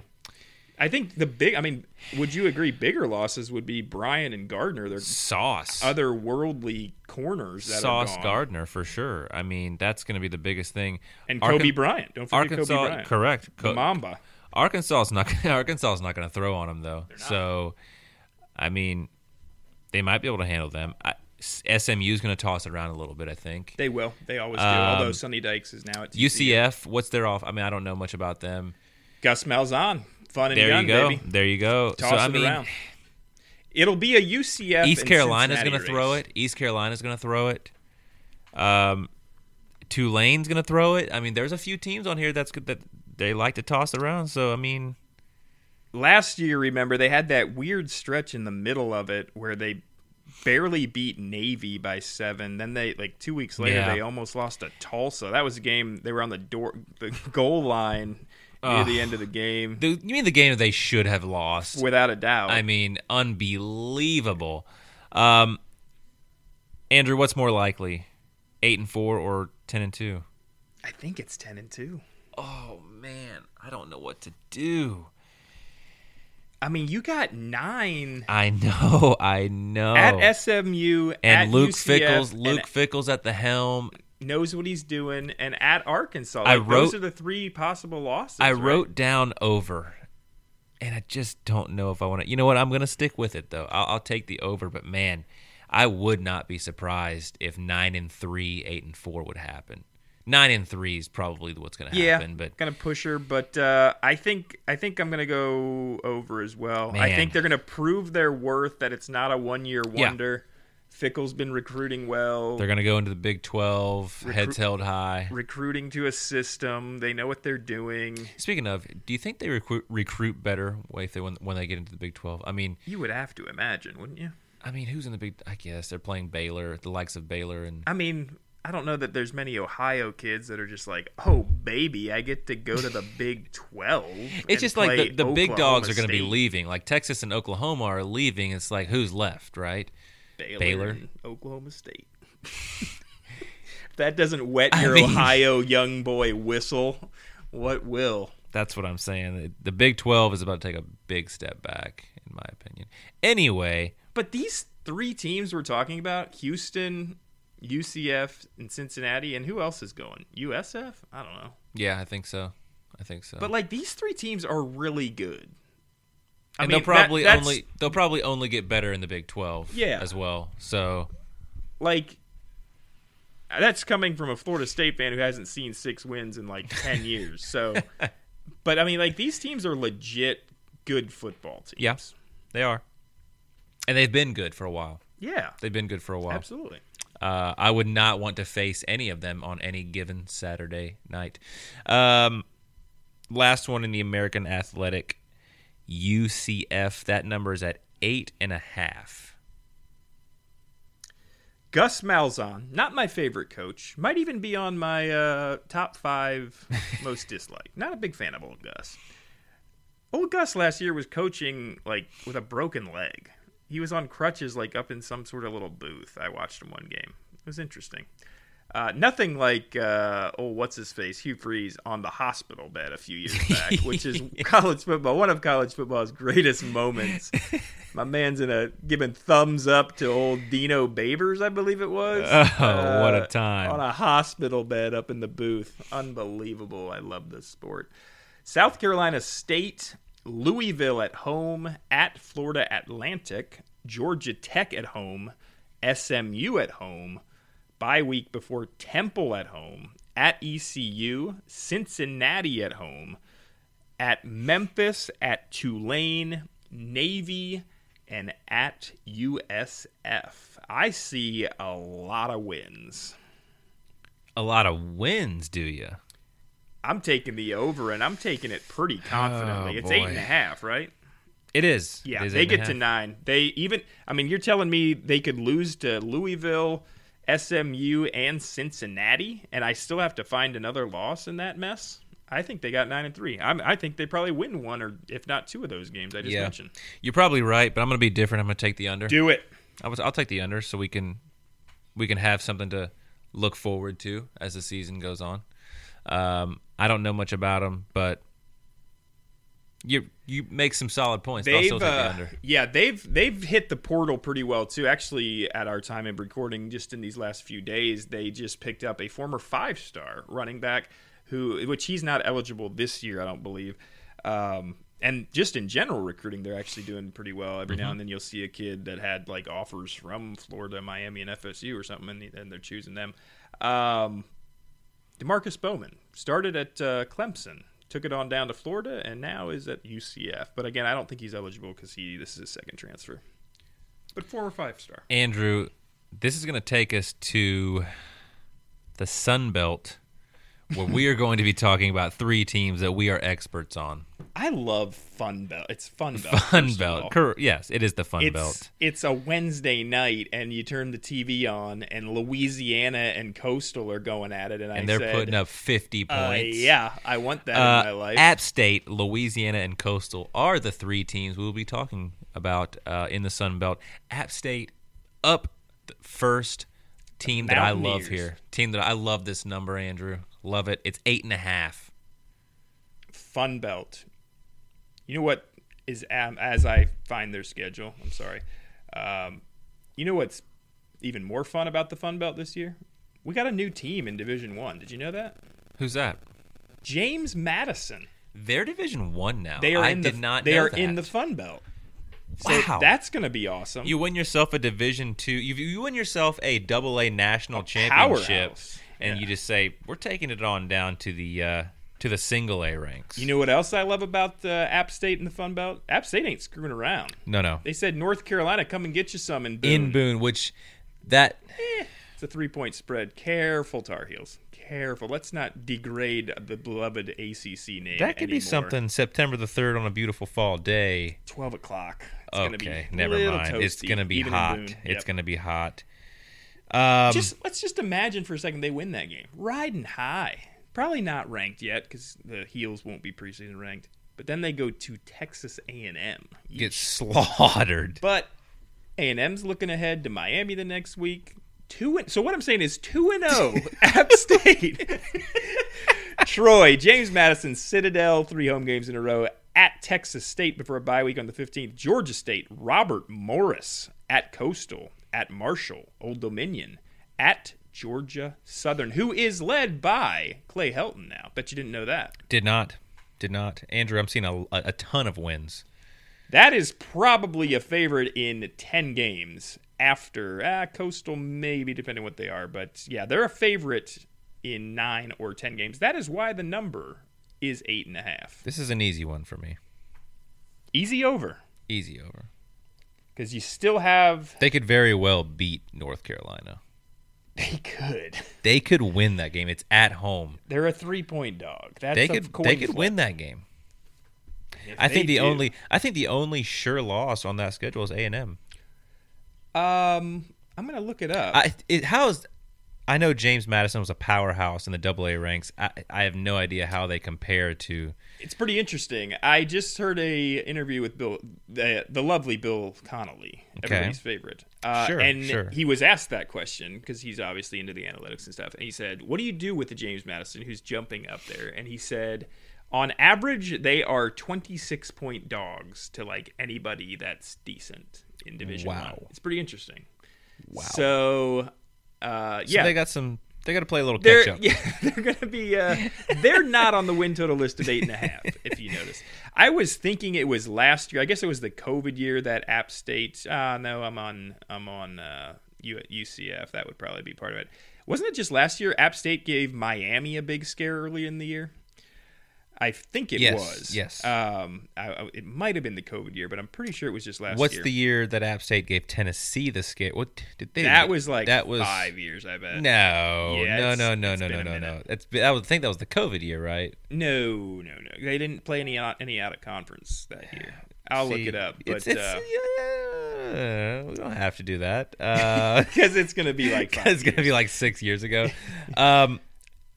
Speaker 2: I think the big. I mean, would you agree? Bigger losses would be Bryant and Gardner. They're
Speaker 1: Sauce,
Speaker 2: otherworldly corners that are
Speaker 1: Sauce. Gardner for sure. I mean, that's going to be the biggest thing.
Speaker 2: and Kobe Bryant. Don't forget
Speaker 1: Arkansas,
Speaker 2: Kobe Bryant.
Speaker 1: correct. Co-
Speaker 2: Mamba.
Speaker 1: Arkansas is not Arkansas is not going to throw on them though. So, I mean, they might be able to handle them. I, SMU is going to toss it around a little bit. I think.
Speaker 2: They will. They always do.
Speaker 1: Um,
Speaker 2: Although Sonny Dykes is now at TCU.
Speaker 1: UCF, what's their off? I mean, I don't know much about them.
Speaker 2: Gus Malzahn. Fun and
Speaker 1: There
Speaker 2: gun,
Speaker 1: you go.
Speaker 2: baby.
Speaker 1: There you go.
Speaker 2: Toss
Speaker 1: so
Speaker 2: it
Speaker 1: I mean,
Speaker 2: around. It'll be a UCF.
Speaker 1: East Carolina's going to throw it. East Carolina's going to throw it. Um, Tulane's going to throw it. I mean, there's a few teams on here that's good that they like to toss around. So I mean,
Speaker 2: last year, remember they had that weird stretch in the middle of it where they barely beat Navy by seven. Then they like two weeks later
Speaker 1: Yeah.
Speaker 2: they almost lost to Tulsa. That was a game they were on the door the goal line near the end of the game,
Speaker 1: the, you mean the game they should have lost?
Speaker 2: without a doubt.
Speaker 1: I mean, unbelievable. Um, Andrew, what's more likely, eight and four or ten and two?
Speaker 2: I think it's ten and two.
Speaker 1: Oh man, I don't know what to do.
Speaker 2: I mean, you got nine
Speaker 1: I know, I know.
Speaker 2: at SMU
Speaker 1: and
Speaker 2: at
Speaker 1: Luke
Speaker 2: UCF,
Speaker 1: Fickell's,
Speaker 2: and
Speaker 1: Luke Fickell's at the helm.
Speaker 2: Knows what he's doing, and at Arkansas.
Speaker 1: I
Speaker 2: Like, those are the three possible losses.
Speaker 1: I
Speaker 2: right?
Speaker 1: wrote down over, and I just don't know if I want to. You know what? I'm going to stick with it though. I'll, I'll take the over. But man, I would not be surprised if nine and three, eight and four would happen. Nine and three is probably what's going to
Speaker 2: yeah,
Speaker 1: happen. But
Speaker 2: gonna push her, but uh, I think I think I'm gonna go over as well. I think they're gonna prove their worth that it's not a one year wonder. Yeah. Fickell's been recruiting well,
Speaker 1: they're going to go into the Big Twelve,
Speaker 2: Recru-
Speaker 1: heads held high.
Speaker 2: recruiting to a system. They know what they're doing.
Speaker 1: Speaking of, do you think they recruit recruit better if they when, when they get into the Big Twelve? I mean,
Speaker 2: You would have to imagine, wouldn't you?
Speaker 1: I mean, who's in the Big? I guess they're playing Baylor, the likes of Baylor, and
Speaker 2: I mean, I don't know that there's many Ohio kids that are just like, oh baby, I get to go to the Big Twelve.
Speaker 1: It's just like the, the big dogs are going to be
Speaker 2: leaving.
Speaker 1: Like Texas and Oklahoma are leaving. It's like who's left, right?
Speaker 2: Baylor,
Speaker 1: Baylor.
Speaker 2: Oklahoma State. if that doesn't wet
Speaker 1: I
Speaker 2: your
Speaker 1: mean-
Speaker 2: Ohio young boy whistle, what will?
Speaker 1: That's what I'm saying. The Big 12 is about to take a big step back, in my opinion. Anyway,
Speaker 2: But these three teams we're talking about Houston, UCF, and Cincinnati, and who else is going? USF? I don't know.
Speaker 1: yeah, I think so. I think so.
Speaker 2: But like these three teams are really good. I
Speaker 1: and
Speaker 2: mean,
Speaker 1: they'll probably
Speaker 2: that-
Speaker 1: only they'll probably only get better in the Big 12
Speaker 2: Yeah.
Speaker 1: as well. So,
Speaker 2: like that's coming from a Florida State fan who hasn't seen six wins in like ten years. So, but I mean, like these teams are legit good football teams.
Speaker 1: Yeah. they are. And they've been good for a while.
Speaker 2: yeah,
Speaker 1: They've been good for a while.
Speaker 2: absolutely.
Speaker 1: Uh, I would not want to face any of them on any given Saturday night. Um, last one in the American Athletic UCF. That number is at eight and a half.
Speaker 2: Gus Malzahn, not my favorite coach, might even be on my uh, top five most disliked. Not a big fan of old Gus. Old Gus last year was coaching like with a broken leg. He was on crutches, like up in some sort of little booth. I watched him one game. It was interesting. Uh, nothing like uh, oh, what's his face, Hugh Freeze on the hospital bed a few years back, which is college football. One of college football's greatest moments. My man's in a giving thumbs up to old Dino Babers, I believe it was.
Speaker 1: Oh, what a time.
Speaker 2: On a hospital bed up in the booth. Unbelievable. I love this sport. South Carolina State, Louisville at home, at Florida Atlantic, Georgia Tech at home, SMU at home, bye week before Temple at home, at ECU, Cincinnati at home, at Memphis, at Tulane, Navy, and at USF. I see a lot of wins.
Speaker 1: A lot of wins, do you?
Speaker 2: I'm taking the over, and I'm taking it pretty confidently.
Speaker 1: Oh,
Speaker 2: it's eight
Speaker 1: boy.
Speaker 2: and a half, right?
Speaker 1: It is.
Speaker 2: Yeah,
Speaker 1: It is
Speaker 2: they get to nine. They even, I mean, you're telling me they could lose to Louisville, SMU, and Cincinnati, and I still have to find another loss in that mess? I think they got nine and three. I'm, I think they probably win one or if not two of those games I just
Speaker 1: Yeah.
Speaker 2: mentioned.
Speaker 1: You're probably right, but I'm going to be different. I'm going to take the under.
Speaker 2: Do it.
Speaker 1: I was, I'll take the under so we can we can have something to look forward to as the season goes on. Um, I don't know much about them, but you you make some solid points.
Speaker 2: They've
Speaker 1: the
Speaker 2: uh, yeah they've they've hit the portal pretty well too. Actually, at our time of recording, just in these last few days, they just picked up a former five star running back who, which he's not eligible this year, I don't believe. Um, and just in general recruiting, they're actually doing pretty well. Every
Speaker 1: Mm-hmm.
Speaker 2: now and then you'll see a kid that had like offers from Florida, Miami, and FSU or something, and, and they're choosing them. Um, Demarkcus Bowman started at uh, Clemson, took it on down to Florida, and now is at UCF. But again, I don't think he's eligible because he this is his second transfer. But four or five star.
Speaker 1: Andrew, this is going to take us to the Sun Belt, where we are going to be talking about three teams that we are experts on.
Speaker 2: I love Fun Belt. It's Fun Belt.
Speaker 1: Fun
Speaker 2: first of all.
Speaker 1: Belt. Cor- yes, it is the Fun
Speaker 2: It's,
Speaker 1: Belt.
Speaker 2: it's a Wednesday night, and you turn the TV on, and Louisiana and Coastal are going at it, and, I
Speaker 1: And they're
Speaker 2: said,
Speaker 1: putting up 50
Speaker 2: uh,
Speaker 1: points.
Speaker 2: yeah, I want that
Speaker 1: Uh,
Speaker 2: in my life.
Speaker 1: App State, Louisiana, and Coastal are the three teams we will be talking about uh, in the Sun Belt. App State up first. Team that I love here. Team that I love this number, Andrew. Love it. It's eight and a half.
Speaker 2: Fun Belt. You know what is um, as I find their schedule. I'm sorry. Um, you know what's even more fun about the Fun Belt this year? We got a new team in Division One. Did you know that?
Speaker 1: Who's that?
Speaker 2: James Madison.
Speaker 1: They're Division One now.
Speaker 2: They are
Speaker 1: I
Speaker 2: in
Speaker 1: did
Speaker 2: the
Speaker 1: not.
Speaker 2: they
Speaker 1: know
Speaker 2: are
Speaker 1: that.
Speaker 2: in the Fun Belt. So
Speaker 1: Wow.
Speaker 2: that's going to be awesome.
Speaker 1: You win yourself a Division Two. You, you win yourself a Double A national championship,
Speaker 2: powerhouse.
Speaker 1: And
Speaker 2: Yeah.
Speaker 1: you just say we're taking it on down to the uh, to the Single A ranks.
Speaker 2: You know what else I love about uh, App State and the Fun Belt? App State ain't screwing around.
Speaker 1: no, no.
Speaker 2: They said North Carolina, come and get you some in Boone.
Speaker 1: In Boone, which that
Speaker 2: It's a three point spread. Careful, Tar Heels. Careful. Let's not degrade the beloved ACC name.
Speaker 1: that could be something. September the third on a beautiful fall day.
Speaker 2: 12 o'clock. It's gonna be
Speaker 1: Okay, never mind. It's gonna be hot. It's
Speaker 2: Yep.
Speaker 1: gonna be hot. Um,
Speaker 2: just let's just imagine for a second they win that game, riding high. Probably not ranked yet because the Heels won't be preseason ranked. But then they go to Texas A and M.
Speaker 1: get slaughtered.
Speaker 2: But A and M's looking ahead to Miami the next week. Two and, so what I'm saying is two and zero App State. Troy, James Madison, Citadel, three home games in a row at Texas State before a bye week on the 15th. Georgia State, Robert Morris at Coastal, at Marshall, Old Dominion, at Georgia Southern, who is led by Clay Helton now. Bet you didn't know that.
Speaker 1: Did not. Did not. Andrew, I'm seeing a, a, a ton of wins.
Speaker 2: That is probably a favorite in 10 games after ah, Coastal, maybe, depending what they are. But yeah, they're a favorite in 9 or 10 games. That is why the number is 8.5.
Speaker 1: This is an easy one for me.
Speaker 2: Easy over.
Speaker 1: Easy over.
Speaker 2: Because you still have.
Speaker 1: They could very well beat North Carolina.
Speaker 2: They could.
Speaker 1: They could win that game. It's at home.
Speaker 2: They're a three point dog. That's
Speaker 1: They could they could
Speaker 2: flip.
Speaker 1: win that game.
Speaker 2: If
Speaker 1: I think the
Speaker 2: do-
Speaker 1: only I think the only sure loss on that schedule is A and M.
Speaker 2: Um, I'm going to look it up.
Speaker 1: I it how's I know James Madison was a powerhouse in the Double A ranks. I, I have no idea how they compare to.
Speaker 2: It's pretty interesting. I just heard a interview with Bill, the, the lovely Bill Connelly,
Speaker 1: Okay.
Speaker 2: everybody's favorite. Uh,
Speaker 1: Sure,
Speaker 2: and
Speaker 1: sure.
Speaker 2: he was asked that question because he's obviously into the analytics and stuff. And he said, "What do you do with the James Madison who's jumping up there?" And he said, "On average, they are 26 point dogs to like anybody that's decent in Division
Speaker 1: Wow.
Speaker 2: One. It's pretty interesting.
Speaker 1: Wow.
Speaker 2: So, uh,
Speaker 1: So
Speaker 2: yeah,
Speaker 1: they got some. They got to play a little
Speaker 2: they're
Speaker 1: catch up.
Speaker 2: yeah, they're gonna be uh, they're not on the win total list of eight and a half. If you notice, I was thinking it was last year. I guess it was the COVID year that App State. Uh, no, I'm on I'm on uh, UCF. That would probably be part of it. Wasn't it just last year? App State gave Miami a big scare early in the year. I think it
Speaker 1: Yes,
Speaker 2: was.
Speaker 1: yes.
Speaker 2: Um, I, I- it might have been the COVID year, but I'm pretty sure it was just last year.
Speaker 1: What's
Speaker 2: year.
Speaker 1: the year that App State gave Tennessee the skate? What did they?
Speaker 2: that was like
Speaker 1: that was
Speaker 2: five years. I bet.
Speaker 1: No,
Speaker 2: Yeah,
Speaker 1: no, no, no, no, no, no, no. That's I would think that was the COVID year, right?
Speaker 2: No, no, no. They didn't play any out, any out of conference that year. I'll look it up, but
Speaker 1: it's, it's,
Speaker 2: uh,
Speaker 1: yeah, we don't have to do that. Uh,
Speaker 2: because it's gonna be like
Speaker 1: it's gonna be like six years ago. Um,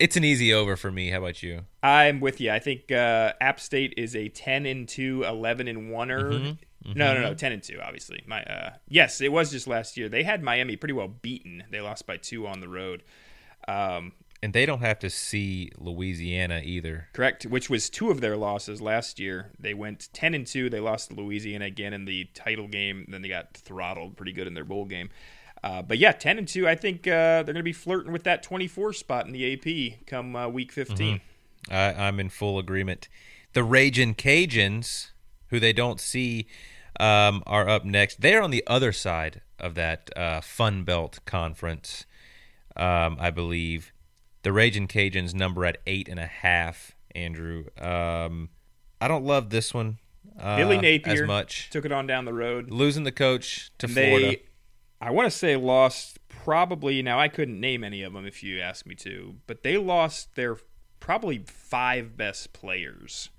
Speaker 1: it's an easy over for me. How about you?
Speaker 2: I'm with you. I think uh, App State is a 10 and 2, 11 and 1 er.
Speaker 1: Mm-hmm.
Speaker 2: No, no, no, 10 and 2 obviously. My uh, yes, it was just last year. They had Miami pretty well beaten. They lost by 2 on the road. Um,
Speaker 1: And they don't have to see Louisiana either.
Speaker 2: correct, which was two of their losses last year. They went 10 and 2. They lost to Louisiana again in the title game. Then they got throttled pretty good in their bowl game. Uh, but yeah, 10 and 2. I think uh, they're going to be flirting with that 24 spot in the AP come uh, week 15.
Speaker 1: I, I'm in full agreement. The Raging Cajuns, who they don't see, um, are up next. They're on the other side of that uh, Fun Belt conference, um, I believe. The Raging Cajuns number at eight and a half. Andrew, um, I don't love this one. Uh,
Speaker 2: Billy Napier
Speaker 1: as much.
Speaker 2: took it on down the road.
Speaker 1: Losing the coach to
Speaker 2: they
Speaker 1: Florida.
Speaker 2: I want to say lost probably now I couldn't name any of them if you asked me to, but they lost their probably five best players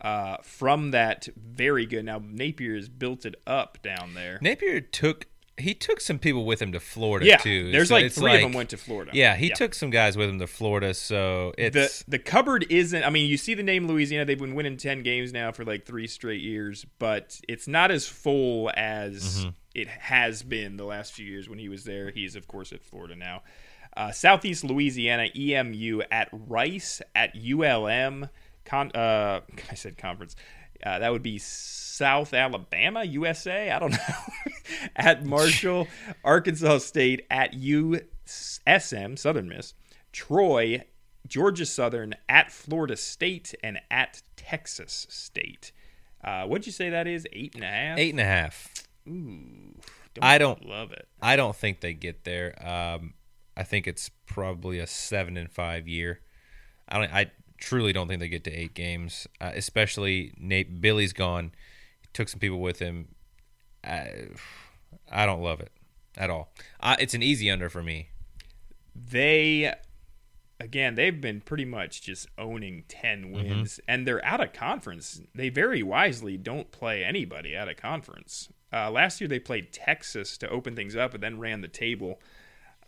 Speaker 2: uh, from that very good. Now Napier has built it up down there.
Speaker 1: Napier took he took some people with him to Florida
Speaker 2: yeah,
Speaker 1: too.
Speaker 2: there's
Speaker 1: so
Speaker 2: like
Speaker 1: it's
Speaker 2: three of them went to Florida.
Speaker 1: Yeah, he took some guys with him to Florida, so it's
Speaker 2: the the cupboard isn't. I mean, you see the name Louisiana; they've been winning ten games now for like three straight years, but it's not as full as
Speaker 1: Mm-hmm.
Speaker 2: It has been the last few years when he was there. He's of course at Florida now. Uh, Southeast Louisiana EMU at Rice at ULM. Con, uh, I said conference. Uh, that would be South Alabama, USA. I don't know. at Marshall, Arkansas State, at USM, Southern Miss, Troy, Georgia Southern, at Florida State, and at Texas State. Uh, what'd you say that is? Eight and a half.
Speaker 1: eight and a half.
Speaker 2: Ooh,
Speaker 1: I don't-
Speaker 2: love it.
Speaker 1: I don't think they get there. Um, I think it's probably a seven and five year. I don't. I truly don't think they get to eight games. Uh, especially Nate Billy's gone. He took some people with him. I, I don't love it at all. I, it's an easy under for me.
Speaker 2: they again they've been pretty much just owning 10
Speaker 1: Mm-hmm.
Speaker 2: wins and they're out of conference they very wisely don't play anybody out of conference uh, last year they played texas to open things up and then ran the table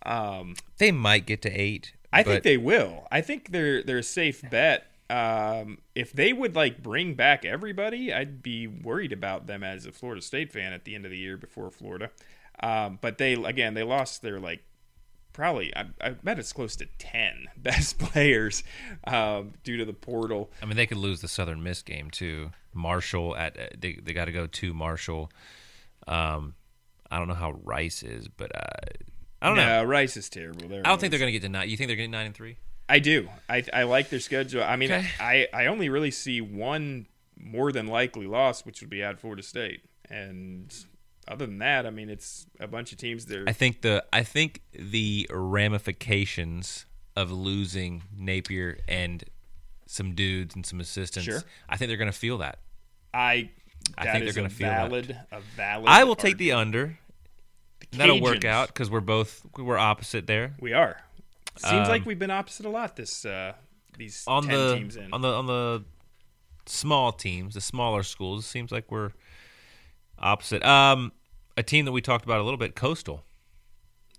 Speaker 2: um,
Speaker 1: They might get to eight.
Speaker 2: i
Speaker 1: but
Speaker 2: think they will i think they're they're a safe bet um, if they would like bring back everybody i'd be worried about them as a florida state fan at the end of the year before florida um, but they again they lost their like probably I, I bet it's close to 10 best players um, due to the portal
Speaker 1: I mean, they could lose the Southern Miss game too. Marshall at uh, they they got to go to Marshall. Um, I don't know how Rice is, but uh, I don't know.
Speaker 2: rice is terrible They're
Speaker 1: I don't think they're going to get to nine. You think they're getting nine and three?
Speaker 2: i do I, I like their schedule i mean
Speaker 1: Okay.
Speaker 2: I, I only really see one more than likely loss which would be at florida state and other than that i mean it's a bunch of teams that are
Speaker 1: I think the I think the ramifications of losing Napier and some dudes and some assistants.
Speaker 2: Sure.
Speaker 1: I think they're going to feel that.
Speaker 2: I
Speaker 1: I
Speaker 2: that
Speaker 1: think they're gonna
Speaker 2: a
Speaker 1: feel that.
Speaker 2: valid a valid
Speaker 1: I will take the under. That'll work out because we're both we're opposite there.
Speaker 2: we are seems
Speaker 1: Um,
Speaker 2: like we've been opposite a lot this uh these
Speaker 1: on
Speaker 2: 10
Speaker 1: the
Speaker 2: teams in
Speaker 1: on the on the small teams, the smaller schools, it seems like we're opposite. Um, a team that we talked about a little bit, Coastal.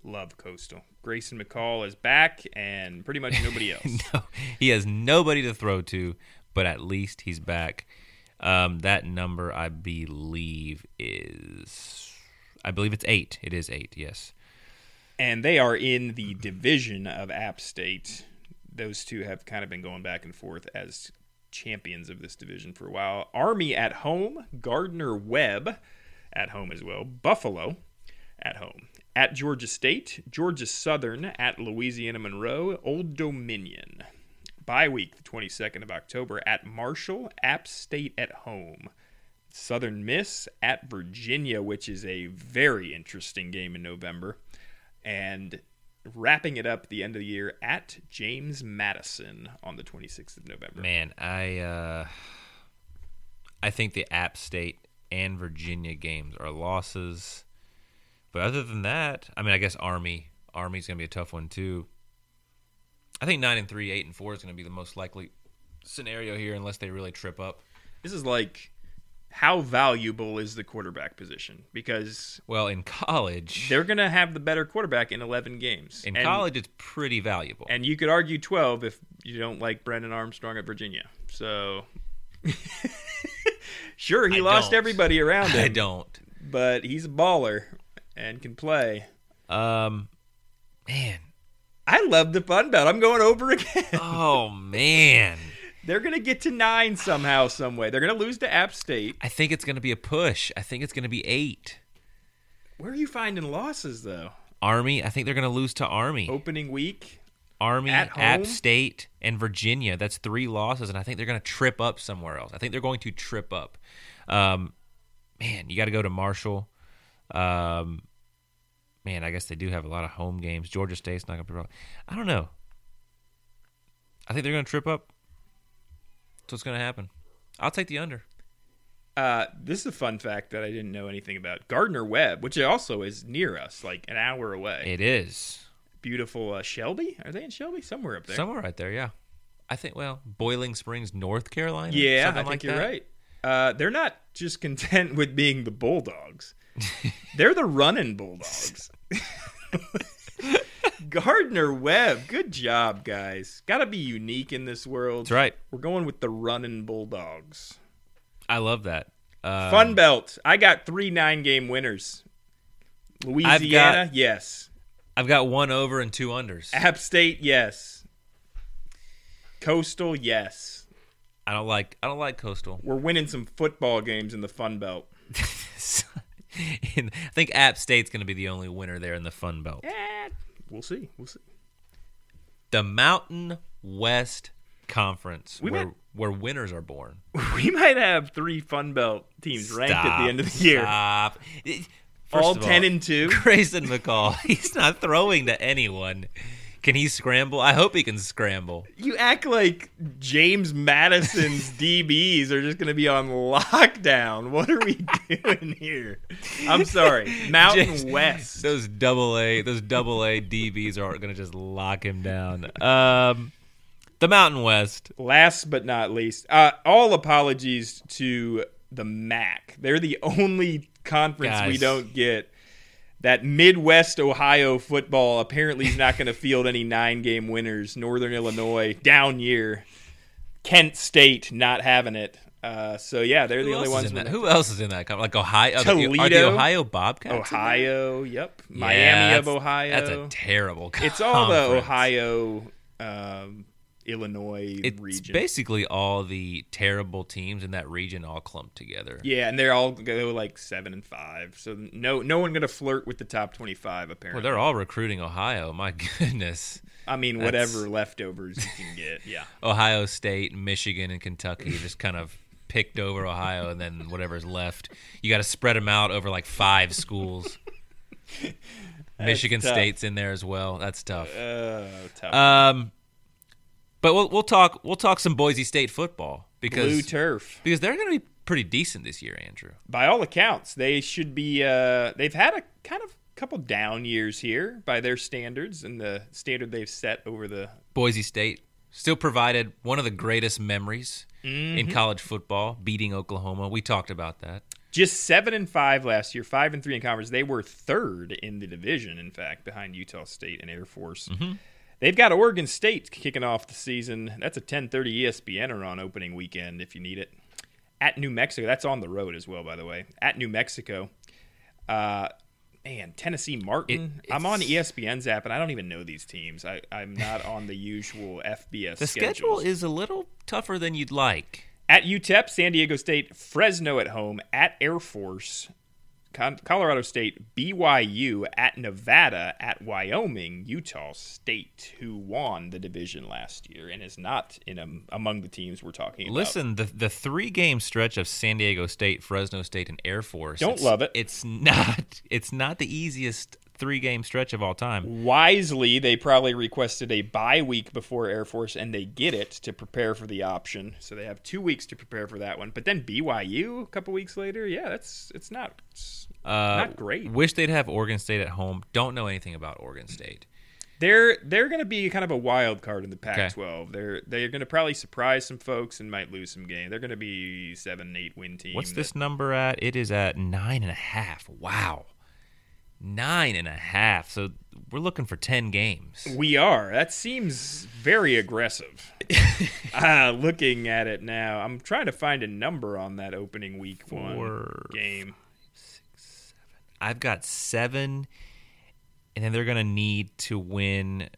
Speaker 2: love coastal grayson mccall is back and pretty much nobody else
Speaker 1: no, he has nobody to throw to, but at least he's back. Um, that number, I believe, is I believe it's eight. It is eight. Yes.
Speaker 2: and they are in the division of App State. Those two have kind of been going back and forth as champions of this division for a while. Army at home, Gardner Webb at home as well, Buffalo at home, at Georgia State, Georgia Southern at Louisiana Monroe, Old Dominion. Bye week, the 22nd of October, at Marshall, App State at home. Southern Miss at Virginia, which is a very interesting game in November. And wrapping it up the end of the year at James Madison on the 26th of November.
Speaker 1: Man, I uh, I think the App State and Virginia games are losses. But other than that, I mean, I guess Army Army's gonna be a tough one too. I think nine and three, eight and four is gonna be the most likely scenario here, unless they really trip up.
Speaker 2: This is like how valuable is the quarterback position? Because
Speaker 1: Well, in college,
Speaker 2: they're going to have the better quarterback in 11 games.
Speaker 1: in
Speaker 2: And-
Speaker 1: college, it's pretty valuable.
Speaker 2: And you could argue 12 if you don't like Brennan Armstrong at Virginia. So, sure, he
Speaker 1: I
Speaker 2: lost
Speaker 1: don't.
Speaker 2: everybody around him.
Speaker 1: I don't.
Speaker 2: But he's a baller and can play.
Speaker 1: Um, man,
Speaker 2: I love the fun belt. I'm going over again.
Speaker 1: oh man.
Speaker 2: They're going to get to nine somehow, some way. They're going to lose to App State.
Speaker 1: I think it's going to be a push. I think it's going to be eight.
Speaker 2: Where are you finding losses, though?
Speaker 1: Army. I think they're going to lose to Army.
Speaker 2: Opening week?
Speaker 1: Army,
Speaker 2: At
Speaker 1: App? State, and Virginia. That's three losses, and I think they're going to trip up somewhere else. I think they're going to trip up. Um, man, you got to go to Marshall. Um, man, I guess they do have a lot of home games. Georgia State's not going to be. I don't know. I think they're going to trip up. That's what's going to happen. I'll take the under.
Speaker 2: Uh, this is a fun fact that I didn't know anything about. Gardner Webb, which also is near us, like an hour away.
Speaker 1: It is
Speaker 2: Beautiful uh, Shelby. Are they in Shelby? Somewhere up there.
Speaker 1: somewhere right there. Yeah, I think. Well, Boiling Springs, North Carolina.
Speaker 2: yeah, I think
Speaker 1: like
Speaker 2: you're
Speaker 1: that.
Speaker 2: right. Uh, they're not just content with being the Bulldogs. They're the running Bulldogs. Gardner Webb, good job, guys. Got to be unique in this world.
Speaker 1: That's right.
Speaker 2: We're going with the running Bulldogs.
Speaker 1: I love that. Uh,
Speaker 2: Fun Belt. I got three nine game winners. Louisiana, yes.
Speaker 1: I've got one over and two unders.
Speaker 2: App State, yes. Coastal, yes.
Speaker 1: I don't like. I don't like Coastal.
Speaker 2: We're winning some football games in the Fun Belt.
Speaker 1: And I think App State's going to be the only winner there in the Fun Belt.
Speaker 2: Eh, we'll see. We'll see.
Speaker 1: The Mountain West Conference,
Speaker 2: We
Speaker 1: where
Speaker 2: might-
Speaker 1: where winners are born.
Speaker 2: We might have three Fun Belt teams ranked at the end of the year.
Speaker 1: Stop. First
Speaker 2: All
Speaker 1: of
Speaker 2: 10 and 2.
Speaker 1: Grayson McCall. He's not throwing to anyone. Can he scramble? I hope he can scramble.
Speaker 2: You act like James Madison's DBs are just going to be on lockdown. What are we doing here? I'm sorry. Mountain
Speaker 1: James-
Speaker 2: West.
Speaker 1: Those double A, those double A DBs are going to just lock him down. Um, the Mountain West.
Speaker 2: Last but not least, uh, all apologies to the MAC. They're the only conference we don't get. That Midwest Ohio football apparently is not going to field any nine game winners. Northern Illinois, down year. Kent State, not having it. Uh, so, yeah, they're the only ones.
Speaker 1: that? Who else is in that? Like Ohio? The, are the
Speaker 2: Toledo?
Speaker 1: Ohio Bobcats?
Speaker 2: Ohio, yep.
Speaker 1: Yeah,
Speaker 2: Miami of Ohio.
Speaker 1: That's a terrible.
Speaker 2: it's all the. Ohio, um, Illinois
Speaker 1: It's
Speaker 2: region.
Speaker 1: basically all the terrible teams in that region all clumped together.
Speaker 2: Yeah, and they're all go like seven and five. So no, no one going to flirt with the top twenty-five. Apparently, Well,
Speaker 1: they're all recruiting Ohio. My goodness.
Speaker 2: I mean,
Speaker 1: that's-
Speaker 2: whatever leftovers you can get. Yeah,
Speaker 1: Ohio State, Michigan, and Kentucky just kind of picked over Ohio, and then whatever's left, you got to spread them out over like five schools. Michigan
Speaker 2: tough.
Speaker 1: State's in there as well. That's tough.
Speaker 2: uh, tough.
Speaker 1: Um, but we'll we'll talk we'll talk some Boise State football because Blue
Speaker 2: turf.
Speaker 1: because they're going to be pretty decent this year, Andrew.
Speaker 2: By all accounts, they should be. Uh, they've had a kind of couple down years here by their standards and the standard they've set over the.
Speaker 1: Boise State still provided one of the greatest memories
Speaker 2: Mm-hmm.
Speaker 1: in college football, beating Oklahoma. We talked about that.
Speaker 2: Just seven and five last year, five and three in conference. They were third in the division, in fact, behind Utah State and Air Force. They've got Oregon State kicking off the season. That's a 10:30 ESPN on opening weekend if you need it. At New Mexico, that's on the road as well, by the way. At New Mexico, uh, man, Tennessee Martin.
Speaker 1: It-
Speaker 2: I'm on ESPN's app, and I don't even know these teams. I, I'm not on the usual FBS.
Speaker 1: The schedule is a little tougher than you'd like.
Speaker 2: At UTEP, San Diego State, Fresno at home, at Air Force, Colorado State, BYU, at Nevada, at Wyoming, Utah State, who won the division last year and is not in um among the teams we're talking about.
Speaker 1: Listen, the the three game stretch of San Diego State, Fresno State, and Air Force.
Speaker 2: Don't love it.
Speaker 1: It's not. It's not the easiest three game stretch of all time.
Speaker 2: Wisely, they probably requested a bye week before Air Force, and they get it to prepare for the option. So they have two weeks to prepare for that one. But then BYU a couple weeks later, yeah, that's it's not it's
Speaker 1: Uh,
Speaker 2: not great.
Speaker 1: Wish they'd have Oregon State at home. Don't know anything about Oregon State.
Speaker 2: They're they're going to be kind of a wild card in the Pac-12. They're they're going to probably surprise some folks and might lose some games. They're going to be seven, eight win team.
Speaker 1: What's this number at? It is at nine and a half. Wow, nine and a half. So we're looking for ten games.
Speaker 2: We are. That seems very aggressive. uh, looking at it now, I'm trying to find a number on that opening week one
Speaker 1: Four,
Speaker 2: game.
Speaker 1: I've got seven, and then they're gonna need to win.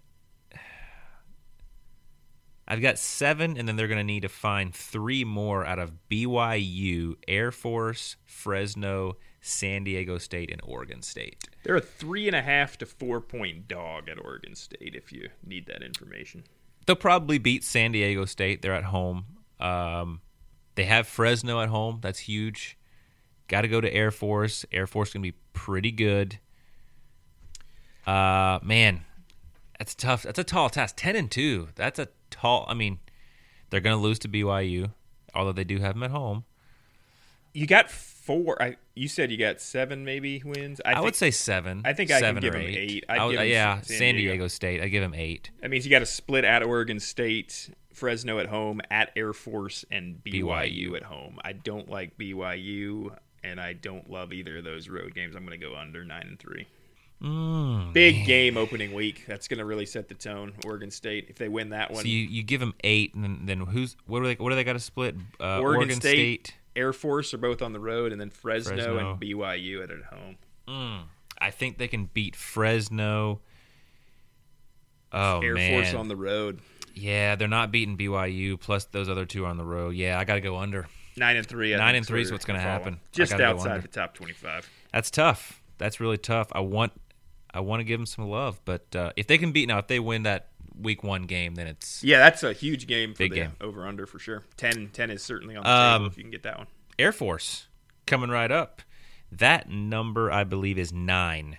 Speaker 1: I've got seven, and then they're gonna need to find three more out of BYU, Air Force, Fresno, San Diego State, and Oregon State.
Speaker 2: They're a three and a half to four point dog at Oregon State. If you need that information,
Speaker 1: They'll probably beat San Diego State. They're at home. Um, they have Fresno at home. That's huge. Got to go to Air Force. Air Force going to be pretty good. Uh, man, that's tough. That's a tall task. Ten and two. That's a tall. I mean, they're going to lose to BYU, although they do have them at home.
Speaker 2: you got four. I you said you got seven maybe wins.
Speaker 1: I,
Speaker 2: think,
Speaker 1: would say seven.
Speaker 2: I think I can
Speaker 1: seven
Speaker 2: give
Speaker 1: or
Speaker 2: him
Speaker 1: eight.
Speaker 2: eight. I'd
Speaker 1: I would-
Speaker 2: give him
Speaker 1: yeah,
Speaker 2: San
Speaker 1: San
Speaker 2: Diego.
Speaker 1: Diego State. I give him eight.
Speaker 2: That means you got to split at Oregon State, Fresno at home, at Air Force, and BYU,
Speaker 1: BYU.
Speaker 2: at home. I don't like BYU, and I don't love either of those road games. I'm going to go under nine and three.
Speaker 1: Mm,
Speaker 2: Big game opening week. That's going to really set the tone. Oregon State, if they win that one,
Speaker 1: So you, you give them eight, and then, then who's what do they what do they got to split? Uh,
Speaker 2: Oregon
Speaker 1: Oregon,
Speaker 2: State.
Speaker 1: State.
Speaker 2: Air Force are both on the road, and then Fresno,
Speaker 1: Fresno.
Speaker 2: and BYU at at home.
Speaker 1: Mm, I think they can beat Fresno. Oh
Speaker 2: Air
Speaker 1: man,
Speaker 2: Force on the road,
Speaker 1: yeah, they're not beating BYU. Plus those other two are on the road. Yeah, I got to go under.
Speaker 2: nine and three. I
Speaker 1: Nine and three is what's gonna happen.
Speaker 2: Just outside the top twenty-five.
Speaker 1: That's tough. That's really tough. I want I want to give them some love, but uh, if they can beat now, if they win that week one game, then it's
Speaker 2: Yeah, that's a huge game for the
Speaker 1: game.
Speaker 2: over under for sure. 10, 10 is certainly on the
Speaker 1: Um,
Speaker 2: table if you can get that one.
Speaker 1: Air Force coming right up. That number, I believe, is nine.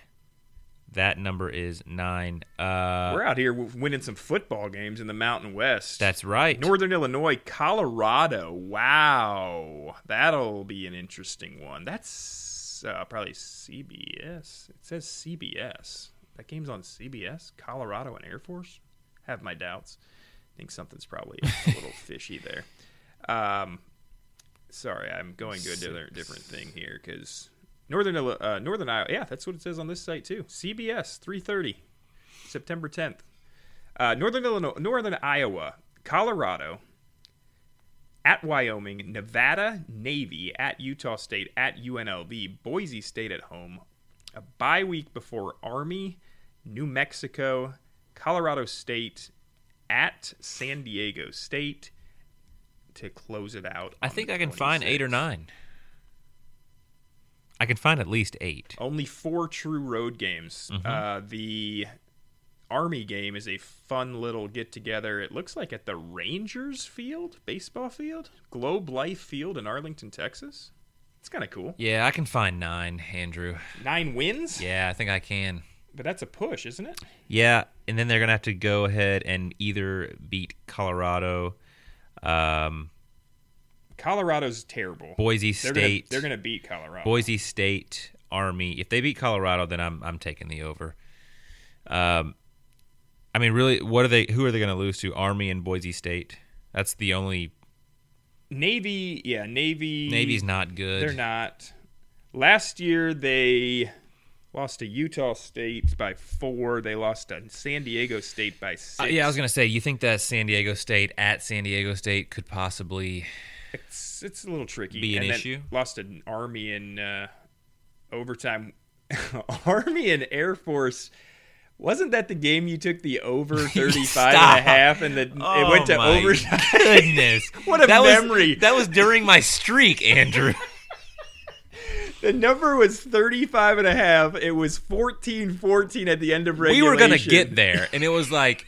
Speaker 1: That number is nine. Uh,
Speaker 2: We're out here winning some football games in the Mountain West.
Speaker 1: that's right.
Speaker 2: Northern Illinois, Colorado. Wow, that'll be an interesting one. That's uh, probably CBS. It says CBS. That game's on CBS. Colorado and Air Force. Have my doubts. I think something's probably a little fishy there. Um, sorry, I'm going to a different, different thing here because Northern uh, Northern Iowa. Yeah, that's what it says on this site too. CBS 3:30, September 10th. Uh, Northern Illinois, Northern Iowa, Colorado, at Wyoming, Nevada, Navy, at Utah State, at UNLV, Boise State at home, a bye week before Army, New Mexico, Colorado State, at San Diego State to close it out.
Speaker 1: I think I can find eight or nine. I can find at least eight.
Speaker 2: Only four true road games. Uh, the Army game is a fun little get together. It looks like at the Rangers Field, baseball field, Globe Life Field in Arlington, Texas. It's kind of cool.
Speaker 1: Yeah, I can find nine, Andrew.
Speaker 2: Nine wins,
Speaker 1: Yeah, I think I can.
Speaker 2: But that's a push, isn't it?
Speaker 1: Yeah, and then they're gonna have to go ahead and either beat Colorado, um,
Speaker 2: Colorado's terrible.
Speaker 1: Boise
Speaker 2: they're
Speaker 1: State.
Speaker 2: Gonna, they're going to beat Colorado.
Speaker 1: Boise State, Army. If they beat Colorado, then I'm I'm taking the over. Um, I mean, really, what are they? Who are they going to lose to? Army and Boise State. That's the only.
Speaker 2: Navy, yeah, Navy.
Speaker 1: Navy's not good.
Speaker 2: They're not. Last year they lost to Utah State by four. They lost to San Diego State by six.
Speaker 1: Uh, yeah, I was going to say. You think that San Diego State at San Diego State could possibly?
Speaker 2: It's it's a little tricky.
Speaker 1: Be an
Speaker 2: and
Speaker 1: issue?
Speaker 2: Lost an Army in uh, overtime. Army and Air Force. Wasn't that the game you took the over 35 and a half and the,
Speaker 1: Oh
Speaker 2: it went to
Speaker 1: my
Speaker 2: overtime?
Speaker 1: Goodness,
Speaker 2: What a
Speaker 1: that
Speaker 2: memory.
Speaker 1: Was, that was during my streak, Andrew.
Speaker 2: The number was 35 and a half. It was 14-14 at the end of regulation.
Speaker 1: we were gonna get there, and it was like,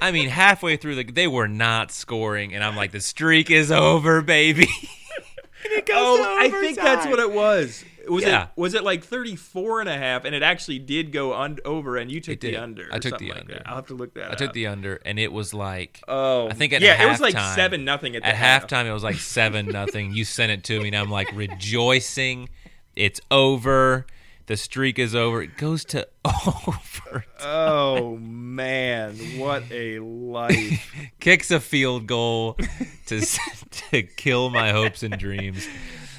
Speaker 1: I mean, halfway through the, they were not scoring, and I'm like, the streak is over, baby. and it goes
Speaker 2: Oh, I think that's what it was. Was
Speaker 1: Yeah.
Speaker 2: it was it like 34 and a half and it actually did go un- over and you took the under.
Speaker 1: I took the
Speaker 2: like
Speaker 1: under.
Speaker 2: that. I'll have to look that
Speaker 1: I
Speaker 2: up.
Speaker 1: took the under, and it was like,
Speaker 2: Oh,
Speaker 1: I think at
Speaker 2: yeah, it was like
Speaker 1: halftime-
Speaker 2: seven nothing at, the
Speaker 1: at
Speaker 2: half.
Speaker 1: halftime it was like seven nothing. You sent it to me, and I'm like rejoicing. It's over. The streak is over. It goes to over.
Speaker 2: Oh man, what a life!
Speaker 1: Kicks a field goal to to kill my hopes and dreams.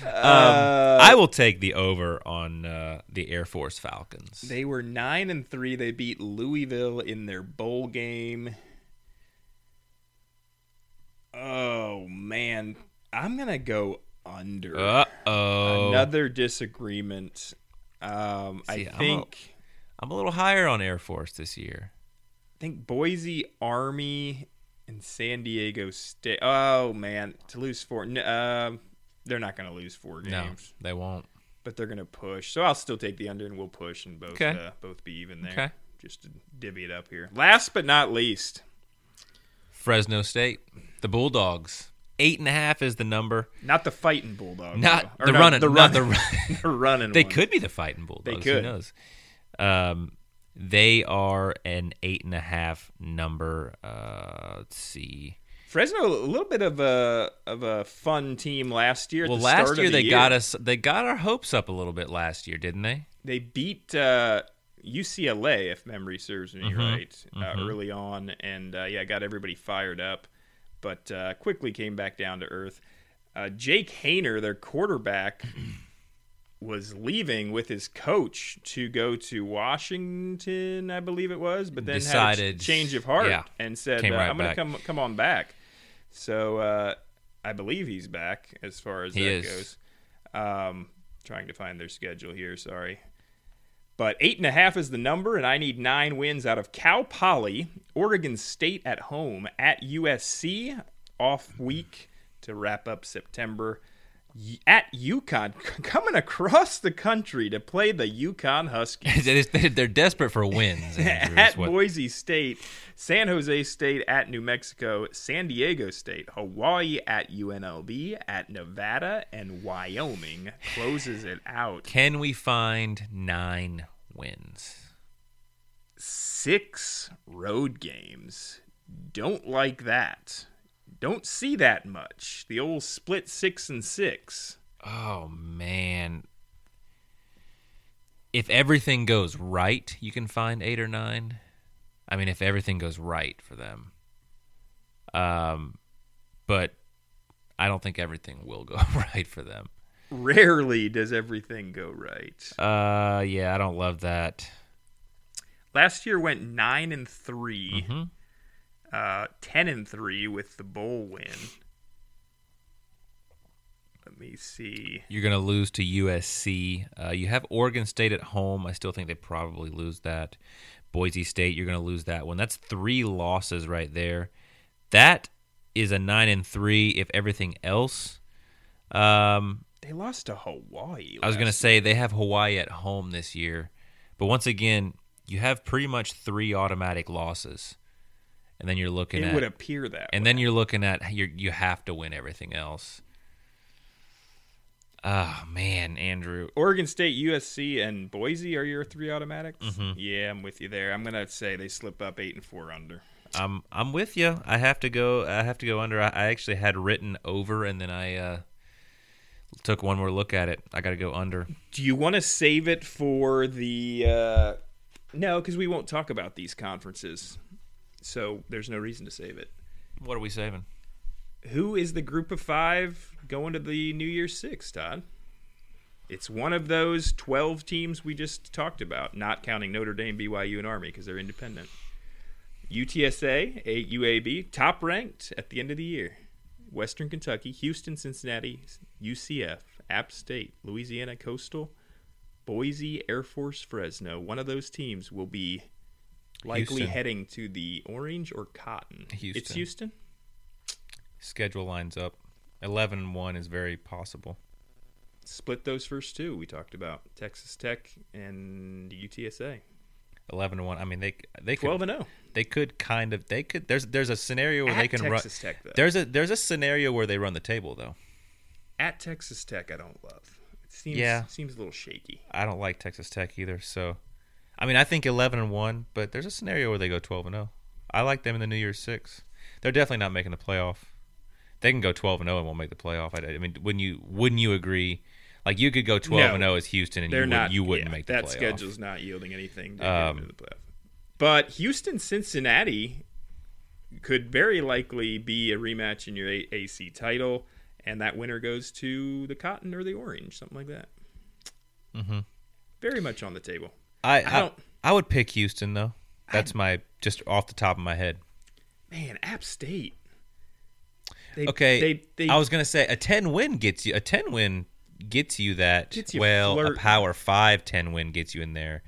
Speaker 1: Um,
Speaker 2: Uh,
Speaker 1: I will take the over on uh, the Air Force Falcons.
Speaker 2: they were nine and three. They beat Louisville in their bowl game. Oh man, I'm gonna go under.
Speaker 1: Uh oh.
Speaker 2: Another disagreement. Um,
Speaker 1: See,
Speaker 2: I
Speaker 1: I'm a-
Speaker 2: think
Speaker 1: I'm a little higher on Air Force this year.
Speaker 2: I think Boise Army and San Diego State. Oh man, to lose four. Um, they're not going to lose four games,
Speaker 1: No, they won't.
Speaker 2: but they're going to push. So I'll still take the under, and we'll push and both
Speaker 1: Okay.
Speaker 2: uh, both be even there.
Speaker 1: Okay.
Speaker 2: Just to divvy it up here. Last but not least,
Speaker 1: Fresno State, the Bulldogs. Eight and a half is the number.
Speaker 2: not the fighting Bulldogs.
Speaker 1: Not the running.
Speaker 2: The
Speaker 1: not the
Speaker 2: running. the running.
Speaker 1: They
Speaker 2: one.
Speaker 1: could be the fighting Bulldogs.
Speaker 2: could.
Speaker 1: Who knows? Um, they are an eight and a half number. Uh, let's see.
Speaker 2: Fresno, a little bit of a of a fun team last year.
Speaker 1: Well,
Speaker 2: the
Speaker 1: last
Speaker 2: start of
Speaker 1: year
Speaker 2: the
Speaker 1: they got us. They got our hopes up a little bit last year, didn't they?
Speaker 2: They beat uh, UCLA, if memory serves me
Speaker 1: Mm-hmm.
Speaker 2: right, uh, early on, and uh, yeah, got everybody fired up, but uh, quickly came back down to earth. Uh, Jake Haener, their quarterback, was leaving with his coach to go to Washington, I believe it was, but then had a
Speaker 1: Decided-
Speaker 2: ch- change of heart
Speaker 1: yeah,
Speaker 2: and said, uh,
Speaker 1: right
Speaker 2: "I'm going to come come on back." So uh, I believe he's back as far as
Speaker 1: He
Speaker 2: that
Speaker 1: is.
Speaker 2: goes. Um, trying to find their schedule here. Sorry. But eight and a half is the number, and I need nine wins out of Cal Poly, Oregon State at home, at USC, off week to wrap up September. At UConn, coming across the country to play the UConn Huskies.
Speaker 1: They're desperate for wins. Andrew,
Speaker 2: at
Speaker 1: what-
Speaker 2: Boise State, San Jose State at New Mexico, San Diego State, Hawaii at UNLV, at Nevada, and Wyoming closes it out.
Speaker 1: Can we find nine wins?
Speaker 2: Six road games. Don't like that. Don't see that much. The old split six and six.
Speaker 1: Oh man. If everything goes right, you can find eight or nine. I mean, if everything goes right for them. Um, but I don't think everything will go right for them.
Speaker 2: Rarely does everything go right.
Speaker 1: Uh, yeah, I don't love that.
Speaker 2: Last year went nine and 3
Speaker 1: Mhm.
Speaker 2: Uh, ten and three with the bowl win. Let me see.
Speaker 1: You're gonna lose to USC. Uh, you have Oregon State at home. I still think they probably lose that. Boise State, you're gonna lose that one. That's three losses right there. That is a nine and three. If everything else, um,
Speaker 2: They lost to Hawaii.
Speaker 1: I was gonna say they have Hawaii at home this year, but once again, you have pretty much three automatic losses, and then you're looking
Speaker 2: It
Speaker 1: at
Speaker 2: would appear that.
Speaker 1: and
Speaker 2: way.
Speaker 1: then you're looking at you you have to win everything else. Oh man, Andrew.
Speaker 2: Oregon State, USC, and Boise are your three automatics.
Speaker 1: Mm-hmm.
Speaker 2: Yeah, I'm with you there. I'm gonna say they slip up eight and four under.
Speaker 1: I'm I'm with you. I have to go. I have to go under. I, I actually had written over, and then I uh, took one more look at it. I got to go under.
Speaker 2: Do you want to save it for the? Uh, no, because we won't talk about these conferences, so there's no reason to save it.
Speaker 1: What are we saving?
Speaker 2: Who is the group of five going to the New Year's Six, Todd? It's one of those 12 teams we just talked about, not counting Notre Dame, BYU, and Army because they're independent. UTSA, A- UAB, top ranked at the end of the year. Western Kentucky, Houston, Cincinnati, UCF, App State, Louisiana Coastal, Boise, Air Force, Fresno. One of those teams will be likely
Speaker 1: Houston.
Speaker 2: heading to the orange or cotton. Houston. It's
Speaker 1: Houston. Schedule lines up. Eleven and one is very possible.
Speaker 2: split those first two we talked about Texas Tech and UTSA.
Speaker 1: Eleven and one. I mean, they they could
Speaker 2: 12 and 0
Speaker 1: they could kind of they could. There's there's a scenario where they can
Speaker 2: Texas
Speaker 1: run.
Speaker 2: Tech though.
Speaker 1: There's a there's a scenario where they run the table though.
Speaker 2: At Texas Tech I don't love. It seems
Speaker 1: Yeah.
Speaker 2: seems a little shaky.
Speaker 1: I don't like Texas Tech either. So, I mean, I think eleven and one, but there's a scenario where they go twelve and zero. I like them in the New Year's Six. They're definitely not making the playoff. They can go twelve and zero and won't make the playoff. I, I mean, wouldn't you wouldn't you agree? Like you could go twelve
Speaker 2: No.
Speaker 1: and zero as Houston, and you, would,
Speaker 2: not
Speaker 1: you wouldn't
Speaker 2: yeah,
Speaker 1: make the playoff.
Speaker 2: that
Speaker 1: playoff.
Speaker 2: schedule's not yielding anything to
Speaker 1: Um,
Speaker 2: the playoff. But Houston Cincinnati could very likely be a rematch in your A- AC title and that winner goes to the cotton or the orange, something like that.
Speaker 1: hmm
Speaker 2: Very much on the table.
Speaker 1: I
Speaker 2: I
Speaker 1: I,
Speaker 2: don't-
Speaker 1: I would pick Houston though. That's my just off the top of my head.
Speaker 2: Man, App State. They,
Speaker 1: Okay,
Speaker 2: they, they
Speaker 1: I was gonna say a ten win gets you a ten win gets you that.
Speaker 2: Gets you
Speaker 1: well, a power five 10 win gets you in there.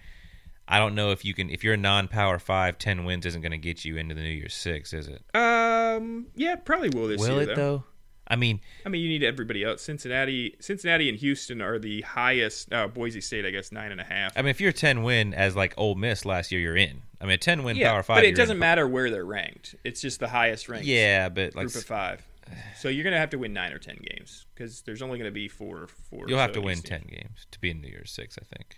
Speaker 1: I don't know if you can if you're a non power five 10 wins isn't gonna get you into the New Year's Six, is it?
Speaker 2: um yeah probably will this
Speaker 1: Will
Speaker 2: year
Speaker 1: it
Speaker 2: though.
Speaker 1: though? I mean,
Speaker 2: I mean, you need everybody else. Cincinnati, Cincinnati, and Houston are the highest. Uh, Boise State, I guess, nine and a half.
Speaker 1: I mean, if you're a ten win as like Ole Miss last year, you're in. I mean, a ten win
Speaker 2: yeah,
Speaker 1: power five.
Speaker 2: but it doesn't
Speaker 1: in.
Speaker 2: matter where they're ranked. It's just the highest ranked.
Speaker 1: Yeah, but like
Speaker 2: group of five. So you're gonna have to win nine or ten games because there's only gonna be four. Four.
Speaker 1: you'll
Speaker 2: or
Speaker 1: have to win ten games to be in New Year's Six. I think.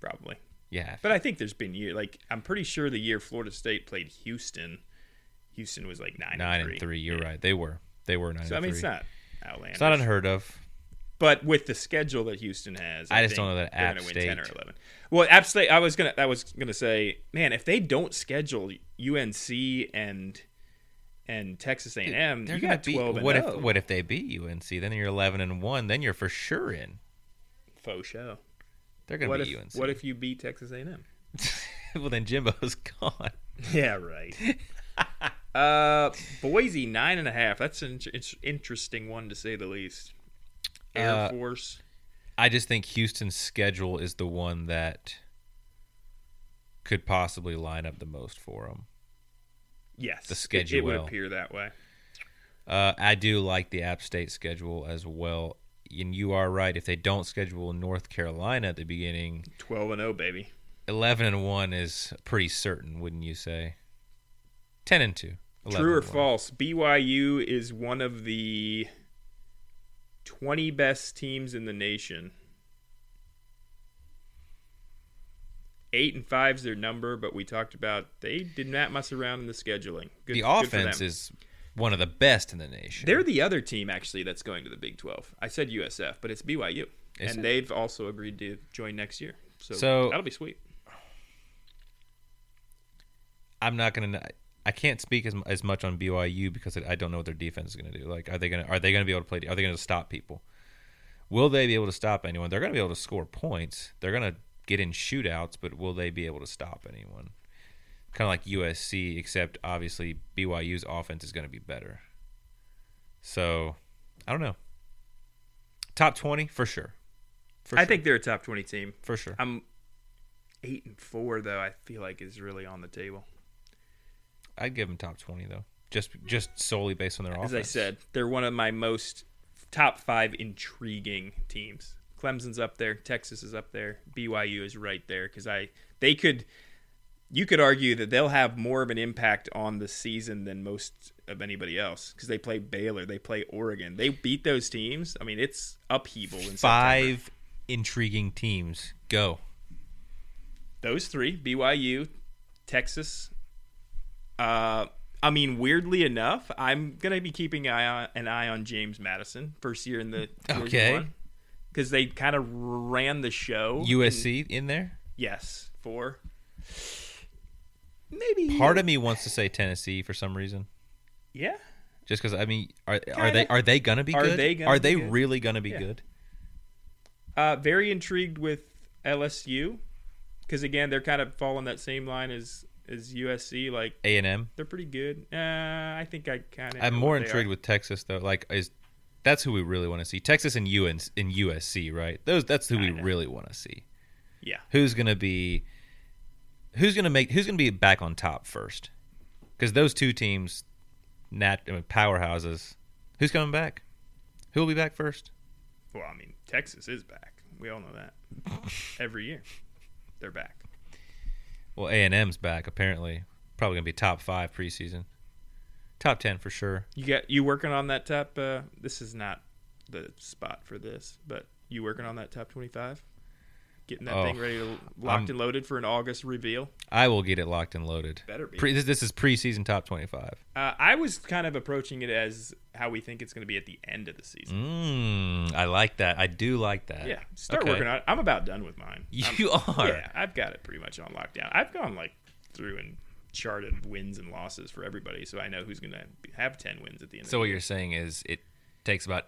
Speaker 2: probably.
Speaker 1: Yeah,
Speaker 2: But I think there's been year like I'm pretty sure the year Florida State played Houston, Houston was like nine,
Speaker 1: Nine
Speaker 2: and
Speaker 1: and three.
Speaker 2: three.
Speaker 1: You're
Speaker 2: Yeah.
Speaker 1: right. They were. They were nine
Speaker 2: So I mean, it's not outlandish.
Speaker 1: It's not unheard of.
Speaker 2: But with the schedule that Houston has,
Speaker 1: I just
Speaker 2: think
Speaker 1: don't know that App
Speaker 2: gonna win ten or
Speaker 1: State-
Speaker 2: eleven. Well, App State, I was gonna, I was gonna say, man, if they don't schedule UNC and and Texas A and M, you
Speaker 1: gonna
Speaker 2: got
Speaker 1: beat.
Speaker 2: twelve and
Speaker 1: what
Speaker 2: oh.
Speaker 1: if what if they beat UNC? Then you're eleven and one. Then you're for sure in.
Speaker 2: faux show?
Speaker 1: They're gonna
Speaker 2: What
Speaker 1: beat
Speaker 2: if
Speaker 1: UNC.
Speaker 2: what if you beat Texas A and M?
Speaker 1: well, then Jimbo's gone.
Speaker 2: Yeah, right. uh, Boise nine and a half. That's an in- interesting one to say the least. Air
Speaker 1: Uh,
Speaker 2: Force.
Speaker 1: I just think Houston's schedule is the one that could possibly line up the most for them.
Speaker 2: Yes,
Speaker 1: the
Speaker 2: it- It, would appear that way.
Speaker 1: Uh, I do like the App State schedule as well. And you are right. If they don't schedule North Carolina at the beginning,
Speaker 2: Twelve and zero, baby.
Speaker 1: eleven and one is pretty certain, wouldn't you say? Ten and two. 11
Speaker 2: True or false? BYU is one of the 20 best teams in the nation. Eight and five is their number, but we talked about they did not mess around in the scheduling. Good,
Speaker 1: The offense is one of the best in the nation.
Speaker 2: They're the other team actually that's going to the Big 12. I said USF, but it's BYU,
Speaker 1: Is
Speaker 2: and
Speaker 1: it?
Speaker 2: they've also agreed to join next year. So,
Speaker 1: So-
Speaker 2: that'll be sweet.
Speaker 1: I'm not gonna. I can't speak as, as much on BYU because I don't know what their defense is gonna do. Like, are they gonna are they gonna be able to play? Are they gonna stop people? Will they be able to stop anyone? They're gonna be able to score points. They're gonna get in shootouts, but will they be able to stop anyone? Kind of like USC, except obviously BYU's offense is gonna be better. So, I don't know. Top twenty for sure. For
Speaker 2: I
Speaker 1: sure.
Speaker 2: think they're a top 20 team.
Speaker 1: for sure.
Speaker 2: I'm eight and four though. I feel like is really on the table.
Speaker 1: I'd give them top twenty though, just just solely based on their offense.
Speaker 2: As I said, they're one of my most top five intriguing teams. Clemson's up there, Texas is up there, BYU is right there because I they could you could argue that they'll have more of an impact on the season than most of anybody else because they play Baylor, they play Oregon, they beat those teams. I mean, it's upheaval in September.
Speaker 1: five intriguing teams. Go.
Speaker 2: Those three: BYU, Texas. Uh, I mean, weirdly enough, I'm gonna be keeping an eye on, an eye on James Madison first year in the
Speaker 1: Okay.
Speaker 2: because they kind of ran the show.
Speaker 1: USC in there.
Speaker 2: yes, four, maybe
Speaker 1: Part of me wants to say Tennessee for some reason,
Speaker 2: yeah.
Speaker 1: just because I mean, are are they are they gonna be
Speaker 2: Are
Speaker 1: good?
Speaker 2: they gonna
Speaker 1: are they
Speaker 2: good?
Speaker 1: really gonna be
Speaker 2: Yeah.
Speaker 1: good?
Speaker 2: Uh, very intrigued with LSU because again, they're kind of following that same line as as USC. Like
Speaker 1: A and M.
Speaker 2: they're pretty good. Uh, I think I kind of.
Speaker 1: I'm more intrigued with Texas though. Like, is that's who we really want to see? Texas and UN in USC, right? Those that's who we
Speaker 2: Kinda.
Speaker 1: really want to see.
Speaker 2: Yeah.
Speaker 1: Who's gonna be? Who's gonna make? Who's gonna be back on top first? Because those two teams, nat I mean, powerhouses. Who's coming back? Who will be back first?
Speaker 2: Well, I mean, Texas is back. We all know that. Every year, they're back.
Speaker 1: Well, A and M's back apparently. Probably gonna be top five preseason. Top ten for sure.
Speaker 2: You got you working on that top. Uh, this is not the spot for this, but you working on that top twenty-five? Getting that
Speaker 1: Oh,
Speaker 2: thing ready, to, locked
Speaker 1: I'm-
Speaker 2: and loaded for an August reveal.
Speaker 1: I will get it locked and loaded.
Speaker 2: Better be.
Speaker 1: Pre, this, this is preseason top twenty-five.
Speaker 2: Uh, I was kind of approaching it as how we think it's going to be at the end of the season.
Speaker 1: Mm, I like that. I do like that.
Speaker 2: Yeah, start
Speaker 1: Okay.
Speaker 2: working on it. I'm about done with mine. I'm-
Speaker 1: You are.
Speaker 2: Yeah, I've got it pretty much on lockdown. I've gone like through and charted wins and losses for everybody, so I know who's going to have ten wins at the end.
Speaker 1: So what you're saying is it takes about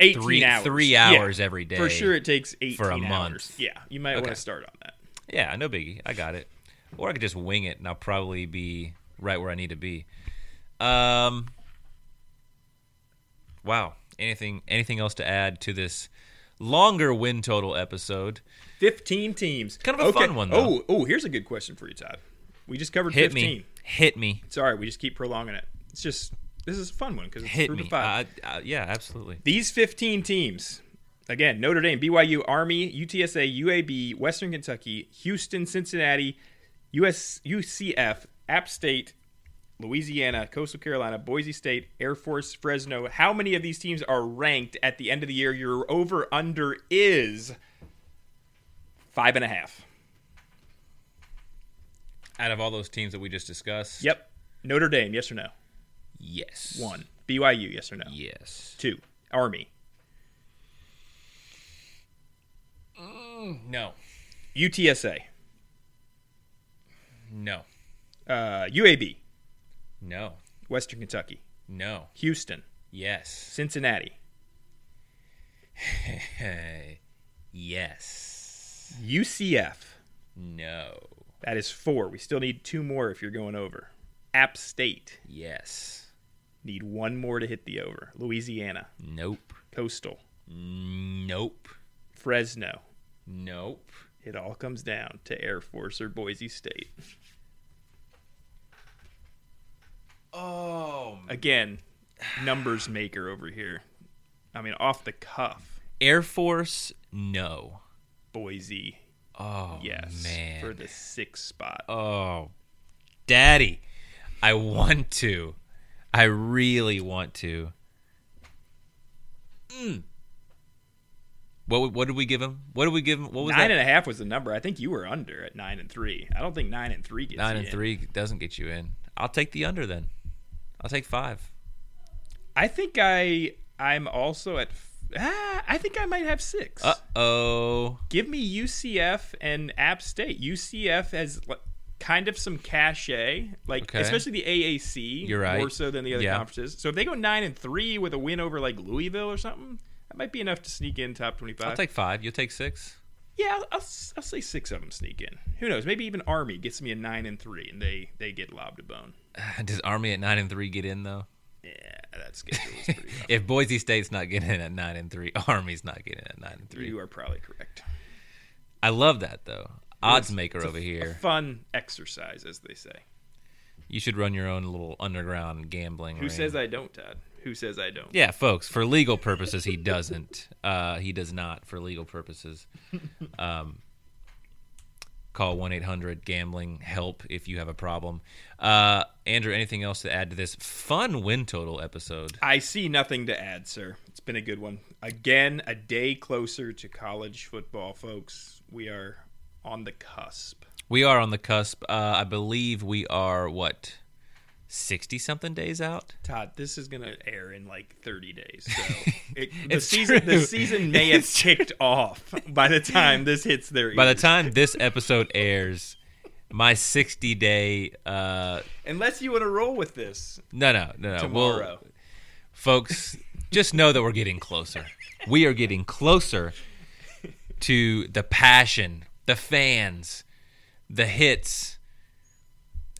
Speaker 2: 18
Speaker 1: three-
Speaker 2: hours.
Speaker 1: three
Speaker 2: Yeah.
Speaker 1: hours every day
Speaker 2: For sure, it takes 18
Speaker 1: for a
Speaker 2: hours.
Speaker 1: month.
Speaker 2: Yeah, you might want to start on that.
Speaker 1: yeah, no biggie. I got it. Or I could just wing it, and I'll probably be right where I need to be. Um. Wow. Anything anything else to add to this longer win total episode?
Speaker 2: 15 teams.
Speaker 1: Kind of a fun one, though.
Speaker 2: Oh, oh, here's a good question for you, Todd. We just covered
Speaker 1: Hit
Speaker 2: 15.
Speaker 1: me. Hit me.
Speaker 2: Sorry, we just keep prolonging it. It's just this is a fun one because it's
Speaker 1: Hit
Speaker 2: group
Speaker 1: me.
Speaker 2: of five.
Speaker 1: Uh, uh, yeah, absolutely.
Speaker 2: These 15 teams, again, Notre Dame, BYU, Army, UTSA, UAB, Western Kentucky, Houston, Cincinnati, US, UCF, App State, Louisiana, Coastal Carolina, Boise State, Air Force, Fresno. How many of these teams are ranked at the end of the year? Your over under is five and a half.
Speaker 1: Out of all those teams that we just discussed,
Speaker 2: Yep. Notre Dame, yes or no?
Speaker 1: Yes.
Speaker 2: One. BYU, yes or no?
Speaker 1: Yes.
Speaker 2: Two. Army.
Speaker 1: No.
Speaker 2: UTSA.
Speaker 1: No.
Speaker 2: Uh, UAB.
Speaker 1: No.
Speaker 2: Western Kentucky.
Speaker 1: No.
Speaker 2: Houston.
Speaker 1: Yes.
Speaker 2: Cincinnati.
Speaker 1: yes.
Speaker 2: UCF.
Speaker 1: No.
Speaker 2: That is four. We still need two more if you're going over. App State.
Speaker 1: Yes.
Speaker 2: Need one more to hit the over. Louisiana.
Speaker 1: Nope.
Speaker 2: Coastal.
Speaker 1: Nope.
Speaker 2: Fresno.
Speaker 1: Nope.
Speaker 2: It all comes down to Air Force or Boise State.
Speaker 1: Oh.
Speaker 2: Again, numbers maker over here. I mean, off the cuff.
Speaker 1: Air Force, no.
Speaker 2: Boise,
Speaker 1: Oh,
Speaker 2: yes,
Speaker 1: man.
Speaker 2: for the sixth spot.
Speaker 1: Oh, daddy, I want to. I really want to. Mm. What what did we give him? What did we give him? What was
Speaker 2: Nine
Speaker 1: that?
Speaker 2: and a half was the number. I think you were under at nine and three. I don't think nine and three gets
Speaker 1: Nine and
Speaker 2: in.
Speaker 1: three doesn't get you in. I'll take the under then. I'll take five.
Speaker 2: I think I I'm also at. Ah, I think I might have six.
Speaker 1: Uh oh.
Speaker 2: Give me UCF and App State. UCF has like, kind of some cachet, like
Speaker 1: Okay.
Speaker 2: especially the AAC.
Speaker 1: You're right.
Speaker 2: More so than the other
Speaker 1: Yeah.
Speaker 2: conferences. So if they go nine and three with a win over like Louisville or something, that might be enough to sneak in top twenty-five.
Speaker 1: I'll take five. You'll take six.
Speaker 2: yeah, I'll, I'll, I'll say six of them sneak in. Who knows? Maybe even Army gets me a nine and three, and they they get lobbed a bone.
Speaker 1: Does Army at nine and three get in though?
Speaker 2: Yeah, that's schedule is pretty rough.
Speaker 1: If Boise State's not getting in at nine and three, Army's not getting in at nine and three.
Speaker 2: You are probably correct.
Speaker 1: I love that though. Odds maker over here.
Speaker 2: fun exercise, as they say.
Speaker 1: You should run your own little underground gambling.
Speaker 2: Who
Speaker 1: ring.
Speaker 2: says I don't, Todd? Who says I don't?
Speaker 1: Yeah, folks. For legal purposes, he doesn't. Uh, he does not. For legal purposes, um, call one eight hundred gambling help if you have a problem. Uh, Andrew, anything else to add to this fun win total episode?
Speaker 2: I see nothing to add, sir. It's been a good one. Again, a day closer to college football, folks. We are on the cusp.
Speaker 1: We are on the cusp. Uh, I believe we are what sixty something days out.
Speaker 2: Todd, this is going to air in like 30 days. So it, the season
Speaker 1: true.
Speaker 2: the season may have kicked off by the time this hits their
Speaker 1: By the time this episode airs, my sixty day. Uh,
Speaker 2: Unless you want to roll with this
Speaker 1: no, no, no, no. We'll-
Speaker 2: tomorrow.
Speaker 1: folks, just know that we're getting closer. We are getting closer to the passion, the fans, the hits,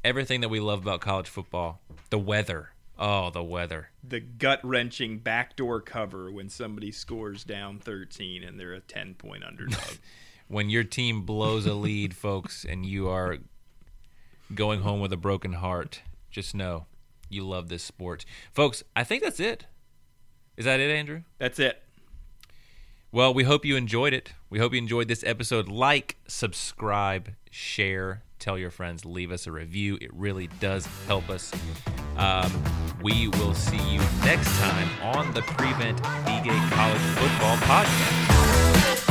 Speaker 1: everything that we love about college football. The weather. Oh, the weather.
Speaker 2: the gut wrenching backdoor cover when somebody scores down 13 and they're a 10 point underdog.
Speaker 1: When your team blows a lead, folks, and you are going home with a broken heart, just know you love this sport. Folks, I think that's it. Is that it, Andrew?
Speaker 2: That's it.
Speaker 1: Well, we hope you enjoyed it. We hope you enjoyed this episode. Like, subscribe, share, tell your friends, leave us a review. It really does help us. Um, we will see you next time on the Prevent D-Gate College Football Podcast.